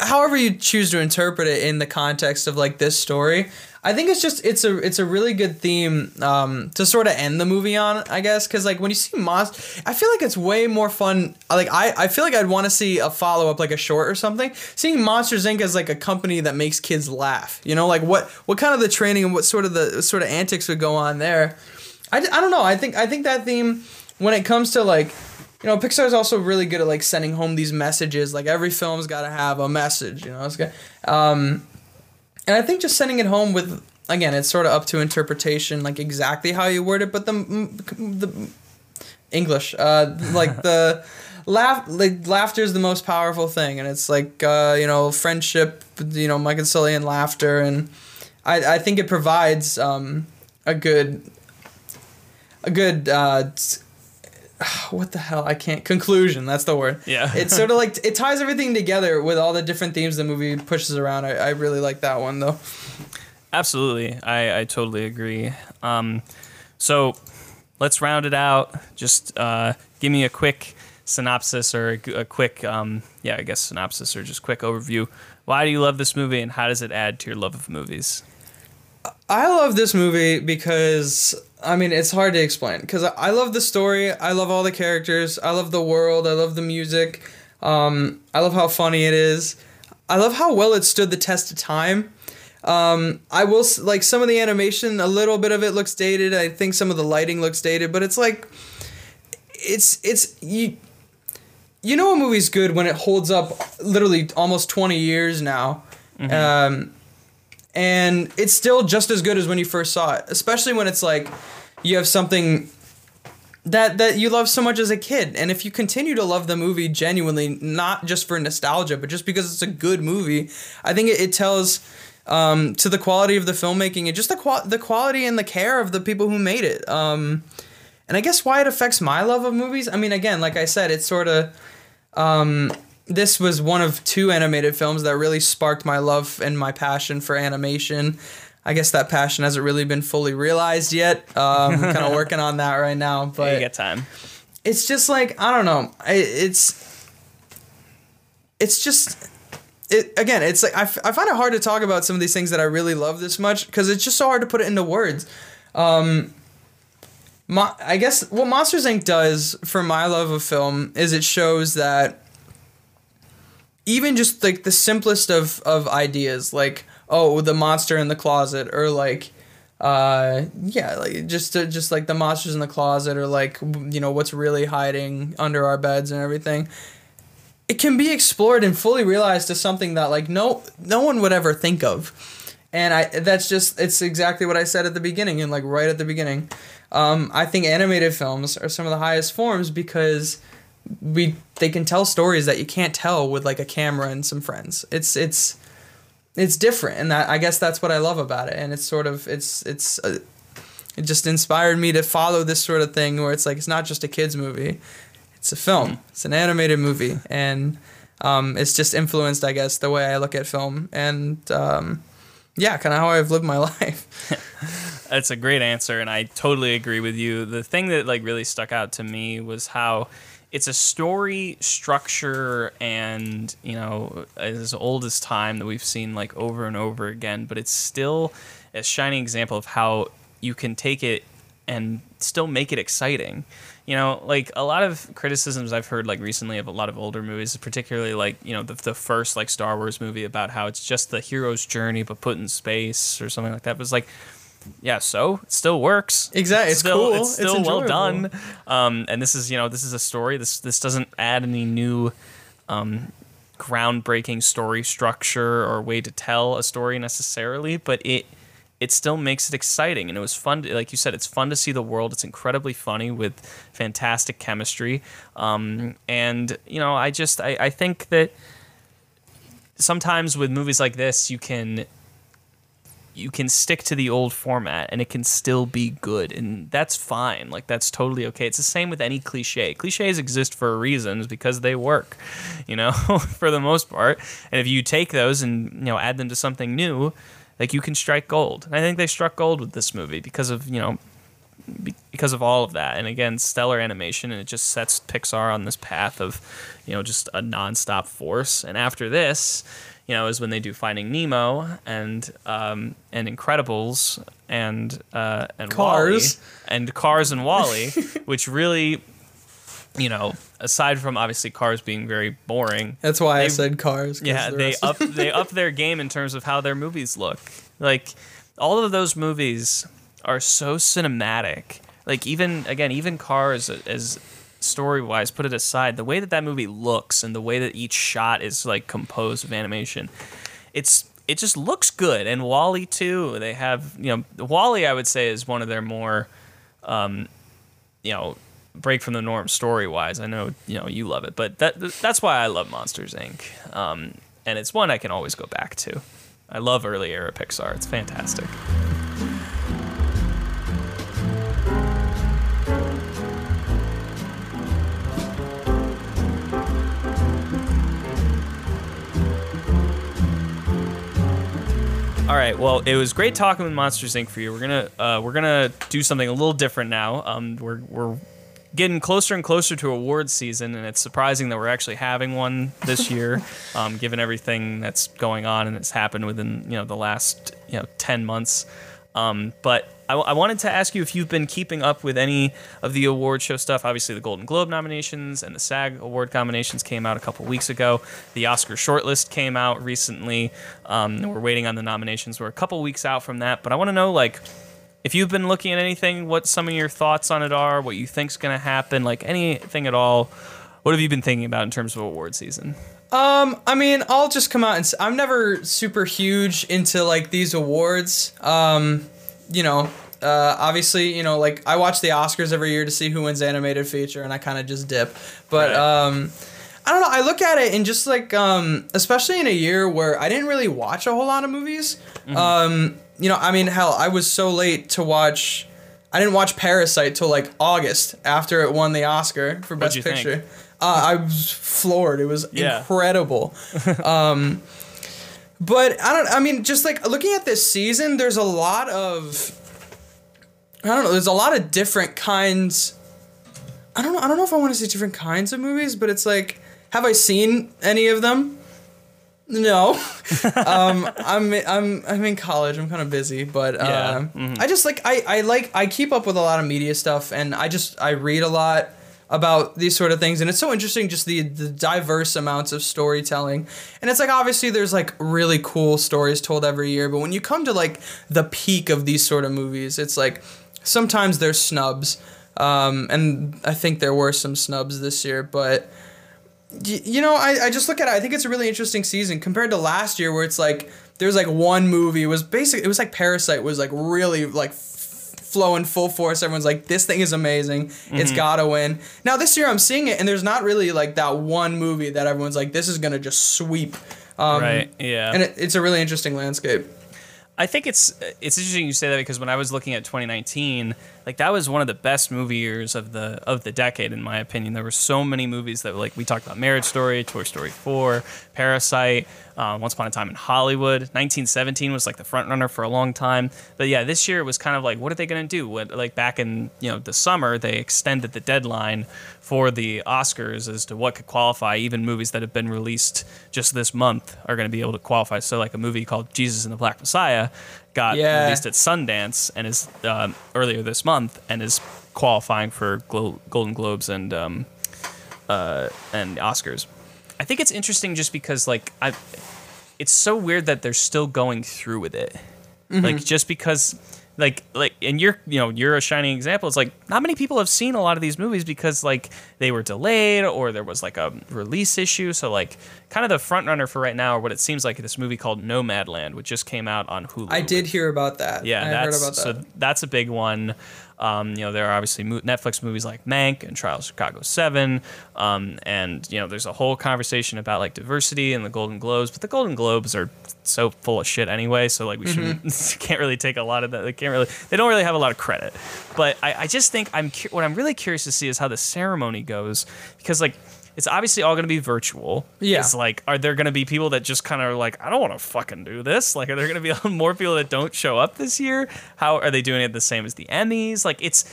however you choose to interpret it in the context of like this story. I think it's just it's a it's a really good theme um, to sort of end the movie on, I guess, because like when you see Moss, I feel like it's way more fun. Like I, I feel like I'd want to see a follow up, like a short or something. Seeing Monsters Inc. as like a company that makes kids laugh, you know, like what what kind of the training and what sort of the sort of antics would go on there. I, I don't know. I think I think that theme when it comes to like you know Pixar's also really good at like sending home these messages. Like every film's got to have a message. You know, it's got. Um, and I think just sending it home with again, it's sort of up to interpretation, like exactly how you word it. But the the English, uh, like the laugh, like laughter is the most powerful thing, and it's like uh, you know friendship, you know Mike and Sully and laughter, and I I think it provides um, a good a good. Uh, t- what the hell? I can't. Conclusion. That's the word. Yeah. it's sort of like it ties everything together with all the different themes the movie pushes around. I, I really like that one though. Absolutely, I, I totally agree. Um, so let's round it out. Just uh, give me a quick synopsis or a quick, um, yeah, I guess synopsis or just quick overview. Why do you love this movie, and how does it add to your love of movies? I love this movie because I mean it's hard to explain because I love the story, I love all the characters, I love the world, I love the music, um, I love how funny it is, I love how well it stood the test of time. Um, I will like some of the animation, a little bit of it looks dated. I think some of the lighting looks dated, but it's like it's it's you. You know a movie's good when it holds up literally almost 20 years now. Um, and it's still just as good as when you first saw it especially when it's like you have something that that you love so much as a kid. And if you continue to love the movie genuinely not just for nostalgia but just because it's a good movie i think it, it tells um, to the quality of the filmmaking and just the qual- the quality and the care of the people who made it. Um, and i guess why it affects my love of movies? I mean again like i said it's sort of um, this was one of two animated films that really sparked my love and my passion for animation. I guess that passion hasn't really been fully realized yet. Um, I'm kind of working on that right now, Yeah, but you got time. it's just like I don't know. It's it's just it again. It's like I, f- I find it hard to talk about some of these things that I really love this much because it's just so hard to put it into words. Um, my, I guess what Monsters Inc. does for my love of film is it shows that even just like the simplest of of ideas, like oh the monster in the closet, or like uh yeah like just uh, just like the monsters in the closet or like you know what's really hiding under our beds and everything it can be explored and fully realized as something that like no no one would ever think of. And i that's just it's exactly what i said at the beginning and like right at the beginning. Um, i think animated films are some of the highest forms because we they can tell stories that you can't tell with like a camera and some friends. It's it's it's different and that i guess that's what i love about it and it's sort of it's it's uh, it just inspired me to follow this sort of thing where it's like it's not just a kids movie it's a film. It's an animated movie and um, it's just influenced i guess the way i look at film and um, yeah kind of how i've lived my life. That's a great answer, and I totally agree with you. The thing that like really stuck out to me was how it's a story structure and you know as old as time that we've seen like over and over again but it's still a shining example of how you can take it and still make it exciting. You know like a lot of criticisms i've heard like recently of a lot of older movies particularly like you know the, the first like star wars movie about how it's just the hero's journey but put in space or something like that was like yeah, so it still works. Exactly, it's still, cool. It's still It's well done. Um, and this is you know this is a story. This this doesn't add any new, um, groundbreaking story structure or way to tell a story necessarily, but it it still makes it exciting and it was fun. To, like you said, it's fun to see the world. It's incredibly funny with fantastic chemistry. Um, and you know, I just I, I think that sometimes with movies like this, you can you can stick to the old format and it can still be good and that's fine. Like that's totally okay. It's the same with any cliche cliches exist for reasons because they work you know for the most part. And if you take those and you know add them to something new like you can strike gold. And i think they struck gold with this movie because of you know because of all of that. And again stellar animation and it just sets pixar on this path of you know just a nonstop force. And after this you know is when they do finding nemo and um and incredibles and uh and Cars. WALL-E, and cars and WALL-E which really you know aside from obviously cars being very boring That's why I said Cars. yeah, the they up they up their game in terms of how their movies look. Like all of those movies are so cinematic. Like even again, even Cars as story wise, put it aside, the way that that movie looks and the way that each shot is like composed of animation, it's it just looks good. And WALL-E too. They have you know WALL-E. I would say is one of their more, um, you know, break from the norm story wise. I know you know you love it, but that that's why I love Monsters Inc. Um, and it's one I can always go back to. I love early era Pixar. It's fantastic. All right. Well, it was great talking with Monsters Inc. for you. We're gonna uh, we're gonna do something a little different now. Um, we're we're getting closer and closer to awards season, and it's surprising that we're actually having one this year, um, given everything that's going on and that's happened within you know the last you know ten months. Um, but I, I wanted to ask you if you've been keeping up with any of the award show stuff. Obviously, the Golden Globe nominations and the SAG award nominations came out a couple weeks ago. The Oscar shortlist came out recently. Um, we're waiting on the nominations. We're a couple weeks out from that, but I want to know like if you've been looking at anything, what some of your thoughts on it are, what you think's going to happen, like anything at all. What have you been thinking about in terms of award season? Um, I mean, I'll just come out and I'm never super huge into like these awards. Um, you know, uh, obviously, you know, like I watch the Oscars every year to see who wins animated feature, and I kind of just dip. But Right. um, I don't know. I look at it and just like, um, especially in a year where I didn't really watch a whole lot of movies. Um, you know, I mean, hell, I was so late to watch. I didn't watch Parasite till like August after it won the Oscar for Best? Picture. Uh, I was floored. It was Yeah. incredible. um, but I don't. I mean, just like looking at this season, there's a lot of. I don't know. There's a lot of different kinds. I don't know. I don't know if I want to say different kinds of movies, but it's like, have I seen any of them? No. um, I'm I'm I'm in college. I'm kind of busy, but uh, Yeah, I just like I I like I keep up with a lot of media stuff, and I just I read a lot about these sort of things, and it's so interesting just the the diverse amounts of storytelling, and it's like obviously there's like really cool stories told every year, but when you come to like the peak of these sort of movies, it's like sometimes there's snubs, um, and I think there were some snubs this year, but you know, I, I just look at it. I think it's a really interesting season compared to last year, where it's like there's like one movie. It was basic. It was like Parasite was like really like flowing full force. Everyone's like, this thing is amazing. It's gotta win. Now this year I'm seeing it, and there's not really like that one movie that everyone's like, this is gonna just sweep. Um, right. Yeah. And it, it's a really interesting landscape. I think it's it's interesting you say that because when I was looking at 2019, like that was one of the best movie years of the of the decade in my opinion. There were so many movies that like we talked about Marriage Story, Toy Story 4, Parasite, uh, Once Upon a Time in Hollywood. 1917 was like the front runner for a long time. But yeah, this year it was kind of like what are they going to do? What like back in, you know, the summer they extended the deadline for the Oscars as to what could qualify. Even movies that have been released just this month are going to be able to qualify. So like a movie called Judas and the Black Messiah got Yeah. released at Sundance and is um, earlier this month and is qualifying for Glo- Golden Globes and um, uh, and Oscars. I think it's interesting just because like I, it's so weird that they're still going through with it. Like just because like like and you're you know you're a shining example. It's like not many people have seen a lot of these movies because like they were delayed or there was like a release issue. So like kind of the front runner for right now, or what it seems like this movie called Nomadland, which just came out on Hulu. I did hear about that. Yeah, I that's heard about that. so that's a big one. Um, you know, there are obviously mo- Netflix movies like Mank and Trials of Chicago Seven, um, and you know, there's a whole conversation about like diversity and the Golden Globes, but the Golden Globes are so full of shit anyway. So like, we Mm-hmm. shouldn't can't really take a lot of that. They can't really they don't really have a lot of credit. But I, I just think I'm cu- what I'm really curious to see is how the ceremony goes because like. It's obviously all going to be virtual. Yeah. It's like, are there going to be people that just kind of like, I don't want to fucking do this? Like, are there going to be more people that don't show up this year? How are they doing it the same as the Emmys? Like, it's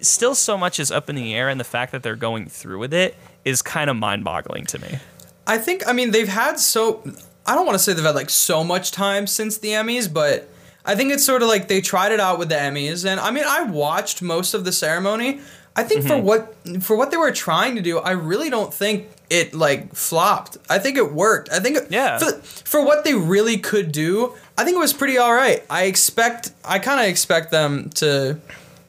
still so much is up in the air, and the fact that they're going through with it is kind of mind boggling to me. I think I mean they've had so I don't want to say they've had like so much time since the Emmys, but I think it's sort of like they tried it out with the Emmys, and I mean I watched most of the ceremony. I think Mm-hmm. for what for what they were trying to do, I really don't think it like flopped. I think it worked. I think it, Yeah. for, for what they really could do, I think it was pretty all right. I expect I kind of expect them to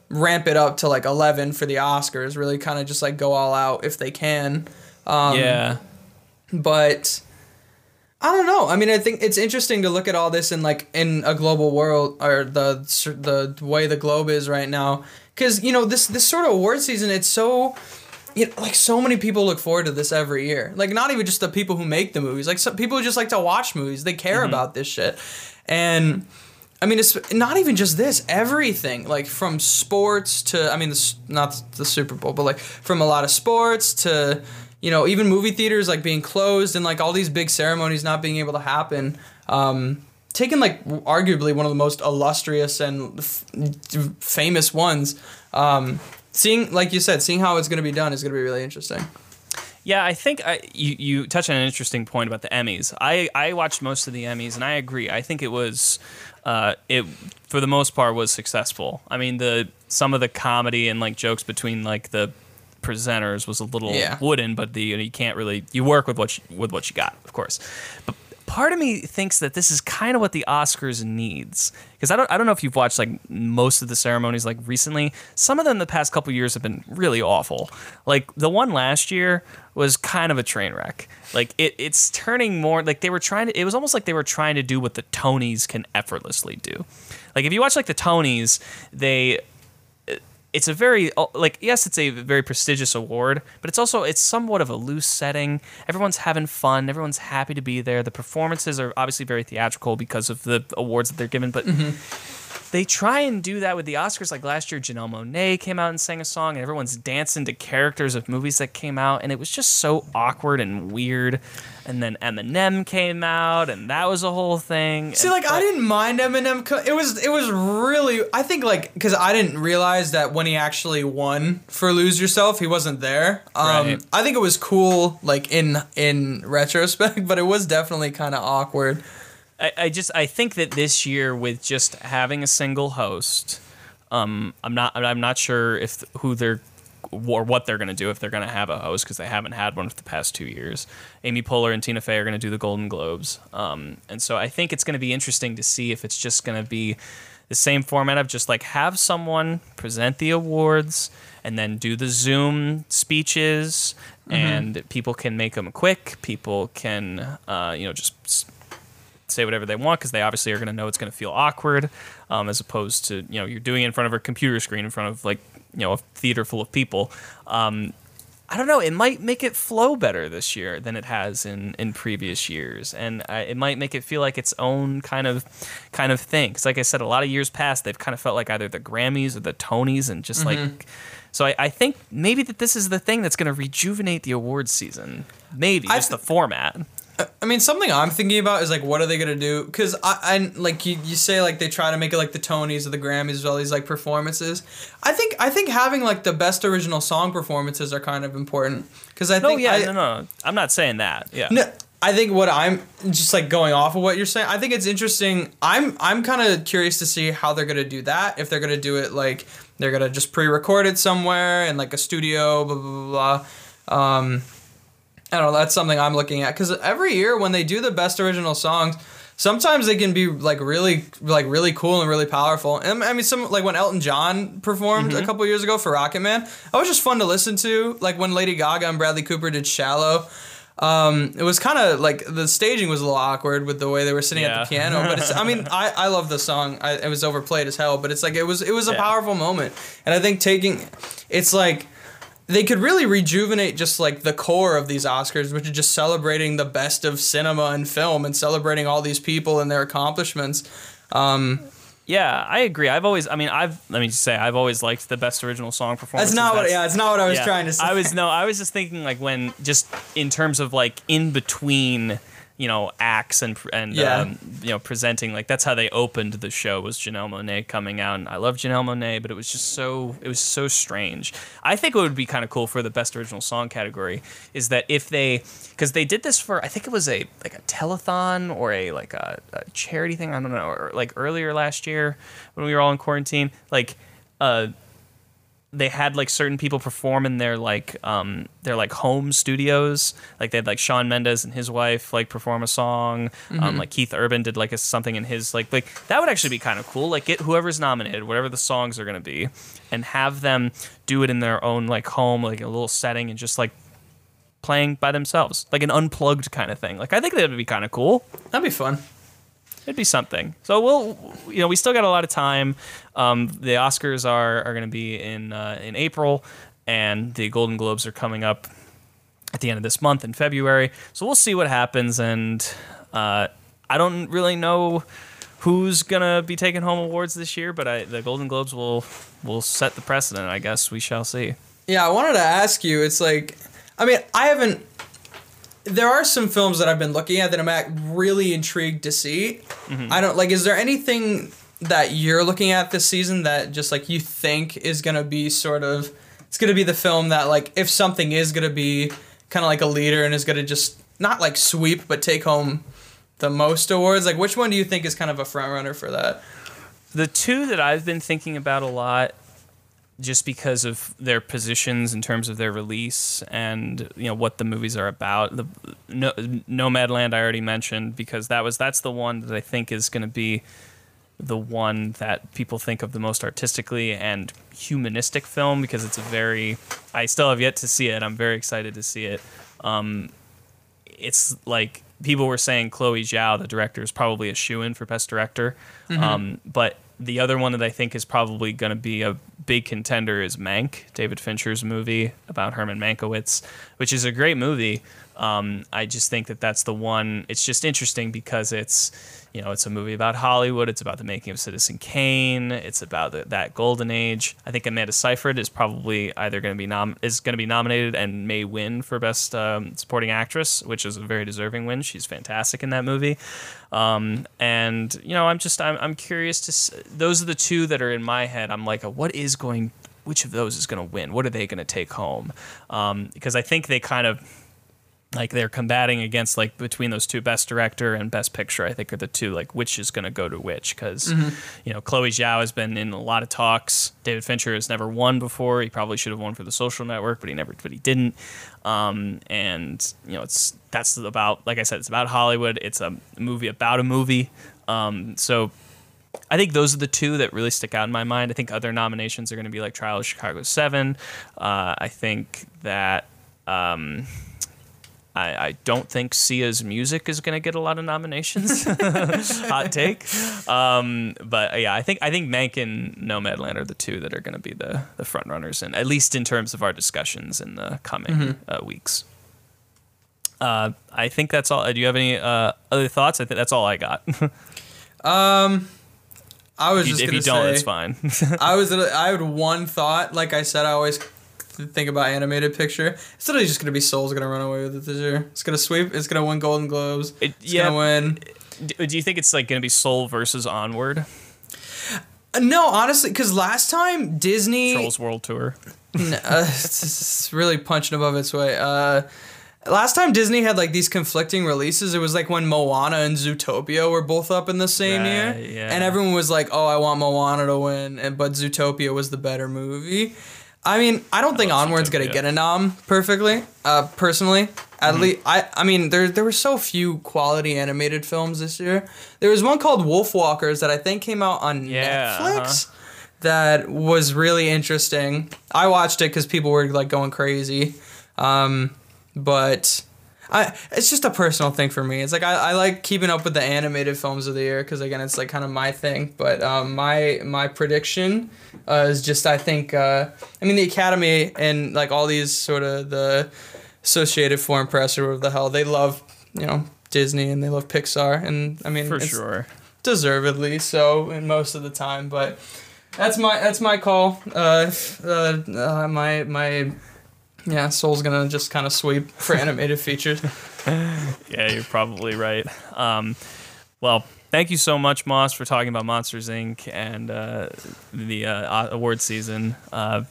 ramp it up to like 11 for the Oscars, really kind of just like go all out if they can. Um, yeah. but I don't know. I mean, I think it's interesting to look at all this in like in a global world or the the way the globe is right now. Because you know this this sort of award season, it's so. You know, like so many people look forward to this every year. Like not even just the people who make the movies. Like some people who just like to watch movies. They care about this shit, and I mean, it's not even just this. Everything, like from sports to, I mean, this not the Super Bowl, but like from a lot of sports to, you know, even movie theaters like being closed and like all these big ceremonies not being able to happen. Um, taking like arguably one of the most illustrious and f- famous ones. Um, seeing, like you said, seeing how it's going to be done is going to be really interesting. Yeah, I think I, you you touch on an interesting point about the Emmys. I I watched most of the Emmys, and I agree. I think it was, uh, it for the most part was successful. I mean, the some of the comedy and like jokes between like the presenters was a little Yeah. wooden, but the you, know, you can't really you work with what you, with what you got, of course. But part of me thinks that this is kind of what the Oscars needs because I don't I don't know if you've watched like most of the ceremonies like recently. Some of them the past couple years have been really awful. Like the one last year was kind of a train wreck. Like it, it's turning more like they were trying to. It was almost like they were trying to do what the Tonys can effortlessly do. Like if you watch like the Tonys, they it's a very oh, like yes it's a very prestigious award but it's also it's somewhat of a loose setting. Everyone's having fun. Everyone's happy to be there. The performances are obviously very theatrical because of the awards that they're given but mm-hmm. They try and do that with the oscars like last year Janelle Monáe came out and sang a song and everyone's dancing to characters of movies that came out and it was just so awkward and weird and then eminem came out and that was a whole thing See, And- like I didn't mind Eminem. co- It was it was really I think like because I didn't realize that when he actually won for Lose Yourself, he wasn't there. Um, Right. I think it was cool like in in retrospect, but it was definitely kind of awkward. I, I just I think that this year with just having a single host, um, I'm not I'm not sure if who they're or what they're gonna do if they're gonna have a host because they haven't had one for the past two years. Amy Poehler and Tina Fey are gonna do the Golden Globes, um, and so I think it's gonna be interesting to see if it's just gonna be the same format of just like have someone present the awards and then do the Zoom speeches, and people can make them quick. People can uh, you know just say whatever they want because they obviously are going to know it's going to feel awkward um, as opposed to you know you're doing it in front of a computer screen in front of like you know a theater full of people um, I don't know. It might make it flow better this year than it has in in previous years, and it might make it feel like its own kind of kind of thing. Because, like I said, a lot of years past, they've kind of felt like either the Grammys or the Tonys, and just like. So I, I think maybe that this is the thing that's going to rejuvenate the awards season. Maybe I just th- the format. I mean, something I'm thinking about is like, what are they gonna do? Because I, I like you, you say like they try to make it like the Tonys or the Grammys, or all these like performances. I think I think having like the best original song performances are kind of important. Because I No, think yeah, I, no, no. I'm not saying that. Yeah. No, I think what I'm just like going off of what you're saying. I think it's interesting. I'm I'm kind of curious to see how they're gonna do that. If they're gonna do it like they're gonna just pre-record it somewhere in like a studio, blah blah blah. blah. Um, I don't know. That's something I'm looking at because every year when they do the best original songs. Sometimes they can be like really, like really cool and really powerful. And I mean, some like when Elton John performed a couple years ago for Rocket Man, that was just fun to listen to. Like when Lady Gaga and Bradley Cooper did "Shallow," um, it was kind of like the staging was a little awkward with the way they were sitting Yeah. at the piano. But it's, I mean, I, I love the song. I, it was overplayed as hell, but it's like it was it was a Yeah. powerful moment. And I think taking, it's like they could really rejuvenate just like the core of these Oscars, which is just celebrating the best of cinema and film and celebrating all these people and their accomplishments. Um, Yeah, I agree. I've always, I mean, I've, let me just say, I've always liked the best original song performance. that's not what. Yeah, it's not what I was trying to say. I was no, I was just thinking like when just in terms of like in between, you know, acts and and Yeah. um, you know presenting like that's how they opened the show was Janelle Monáe coming out and I love Janelle Monáe, but it was just so it was so strange. I think what would be kind of cool for the best original song category is that if they because they did this for I think it was a like a telethon or a like a, a charity thing I don't know or like earlier last year when we were all in quarantine like uh they had like certain people perform in their like um their like home studios. Like they had like Shawn Mendes and his wife like perform a song. Um like Keith Urban did like a, something in his like like that would actually be kind of cool. Like get whoever's nominated whatever the songs are going to be and have them do it in their own like home like a little setting and just like playing by themselves. Like an unplugged kind of thing. Like I think that would be kind of cool. That'd be fun. It'd be something. So we'll, you know, we still got a lot of time. Um, the Oscars are are going to be in uh, in April, and the Golden Globes are coming up at the end of this month in February. So we'll see what happens. And uh, I don't really know who's gonna be taking home awards this year, but I, the Golden Globes will will set the precedent. I guess we shall see. Yeah, I wanted to ask you. It's like, I mean, I haven't. There are some films that I've been looking at that I'm act- really intrigued to see. Mm-hmm. I don't like. Is there anything that you're looking at this season that just like you think is gonna be sort of? It's gonna be the film that like if something is gonna be kind of like a leader and is gonna just not like sweep but take home the most awards. Like, which one do you think is kind of a front runner for that? The two that I've been thinking about a lot, just because of their positions in terms of their release and you know what the movies are about. The no, Nomadland I already mentioned because that was that's the one that I think is going to be the one that people think of the most artistically and humanistic film because it's a very I still have yet to see it. I'm very excited to see it. Um, it's like people were saying Chloe Zhao, the director, is probably a shoe in for best director. Um, but the other one that I think is probably going to be a big contender is Mank, David Fincher's movie about Herman Mankiewicz, which is a great movie. Um, I just think that that's the one. It's just interesting because it's, you know, it's a movie about Hollywood. It's about the making of Citizen Kane. It's about the, that golden age. I think Amanda Seyfried is probably either going to be nom- is going to be nominated and may win for best um, supporting actress, which is a very deserving win. She's fantastic in that movie. Um, and you know, I'm just I'm, I'm curious to. S- those are the two that are in my head. I'm like, what is going? Which of those is going to win? What are they going to take home? Um, because I think they kind of like they're combating against like between those two best director and best picture i think are the two like which is going to go to which because you know chloe zhao has been in a lot of talks. David fincher has never won before. He probably should have won for the social network but he never but he didn't. Um, and you know it's that's about like i said it's about hollywood. It's a movie about a movie. Um, so I think those are the two that really stick out in my mind. I think other nominations are going to be like Trial of Chicago 7. Uh, I think that um, I, I don't think Sia's music is going to get a lot of nominations. Hot take. Um, but uh, yeah, I think I think Mank and Nomadland are the two that are going to be the the front runners, and at least in terms of our discussions in the coming uh, weeks. Uh, I think that's all. Do you have any uh, other thoughts? I think that's all I got. Um, I was if just you gonna don't, say, it's fine. I was I had one thought. Like I said, I always think about animated picture. It's literally just gonna be Soul's gonna run away with it this year. It's gonna sweep. It's gonna win Golden Globes. It- it's yeah. gonna win. do, you think it's like going to be Soul versus Onward? Uh, No, honestly, because last time Disney Trolls World Tour. N- uh, it's, it's really punching above its weight. Uh, last time Disney had like these conflicting releases, it was like when Moana and Zootopia were both up in the same year, yeah. and everyone was like, "Oh, I want Moana to win," and but Zootopia was the better movie. I mean, I don't think love Onward's gonna. Mm-hmm. get a nom perfectly. Uh, personally, at least I. I mean, there there were so few quality animated films this year. There was one called Wolf Walkers that I think came out on Yeah, uh-huh. Netflix that was really interesting. I watched it because people were like going crazy, um, but I it's just a personal thing for me. It's like I, I like keeping up with the animated films of the year because again it's like kind of my thing. But um, my my prediction uh, is just I think uh, I mean the Academy and like all these sort of the Associated Foreign Press or whatever the hell they love you know Disney and they love Pixar and I mean For sure. deservedly so in most of the time but that's my that's my call uh, uh, uh my my yeah soul's gonna just kind of sweep for animated features Yeah, you're probably right. Um, well, thank you so much, Moss, for talking about Monsters Inc. and uh, the uh, award season. Uh,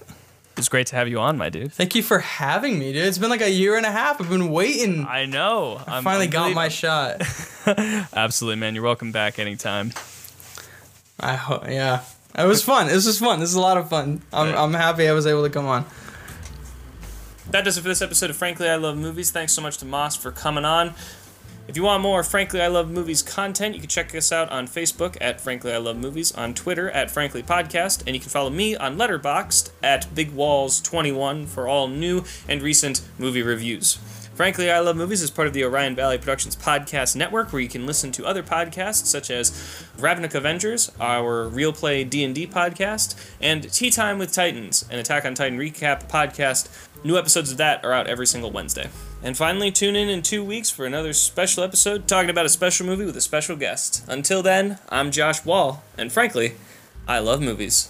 it's great to have you on, my dude. thank you for having me dude it's been like a year and a half i've been waiting i I know. I'm, finally I'm got really- my shot Absolutely, man. You're welcome back anytime. i ho- yeah it was fun this was fun this is a lot of fun i'm. I'm happy i was able to come on That does it for this episode of Frankly I Love Movies. Thanks so much to Moss for coming on. If you want more Frankly I Love Movies content, you can check us out on Facebook at Frankly I Love Movies, on Twitter at Frankly Podcast, and you can follow me on Letterboxd at Big Walls 21 for all new and recent movie reviews. Frankly, I Love Movies is part of the Orion Valley Productions podcast network, where you can listen to other podcasts such as Ravnik Avengers, our Real Play D&D podcast, and Tea Time with Titans, an Attack on Titan recap podcast. New episodes of that are out every single Wednesday. And finally, tune in in two weeks for another special episode talking about a special movie with a special guest. Until then, I'm Josh Wall, and frankly, I love movies.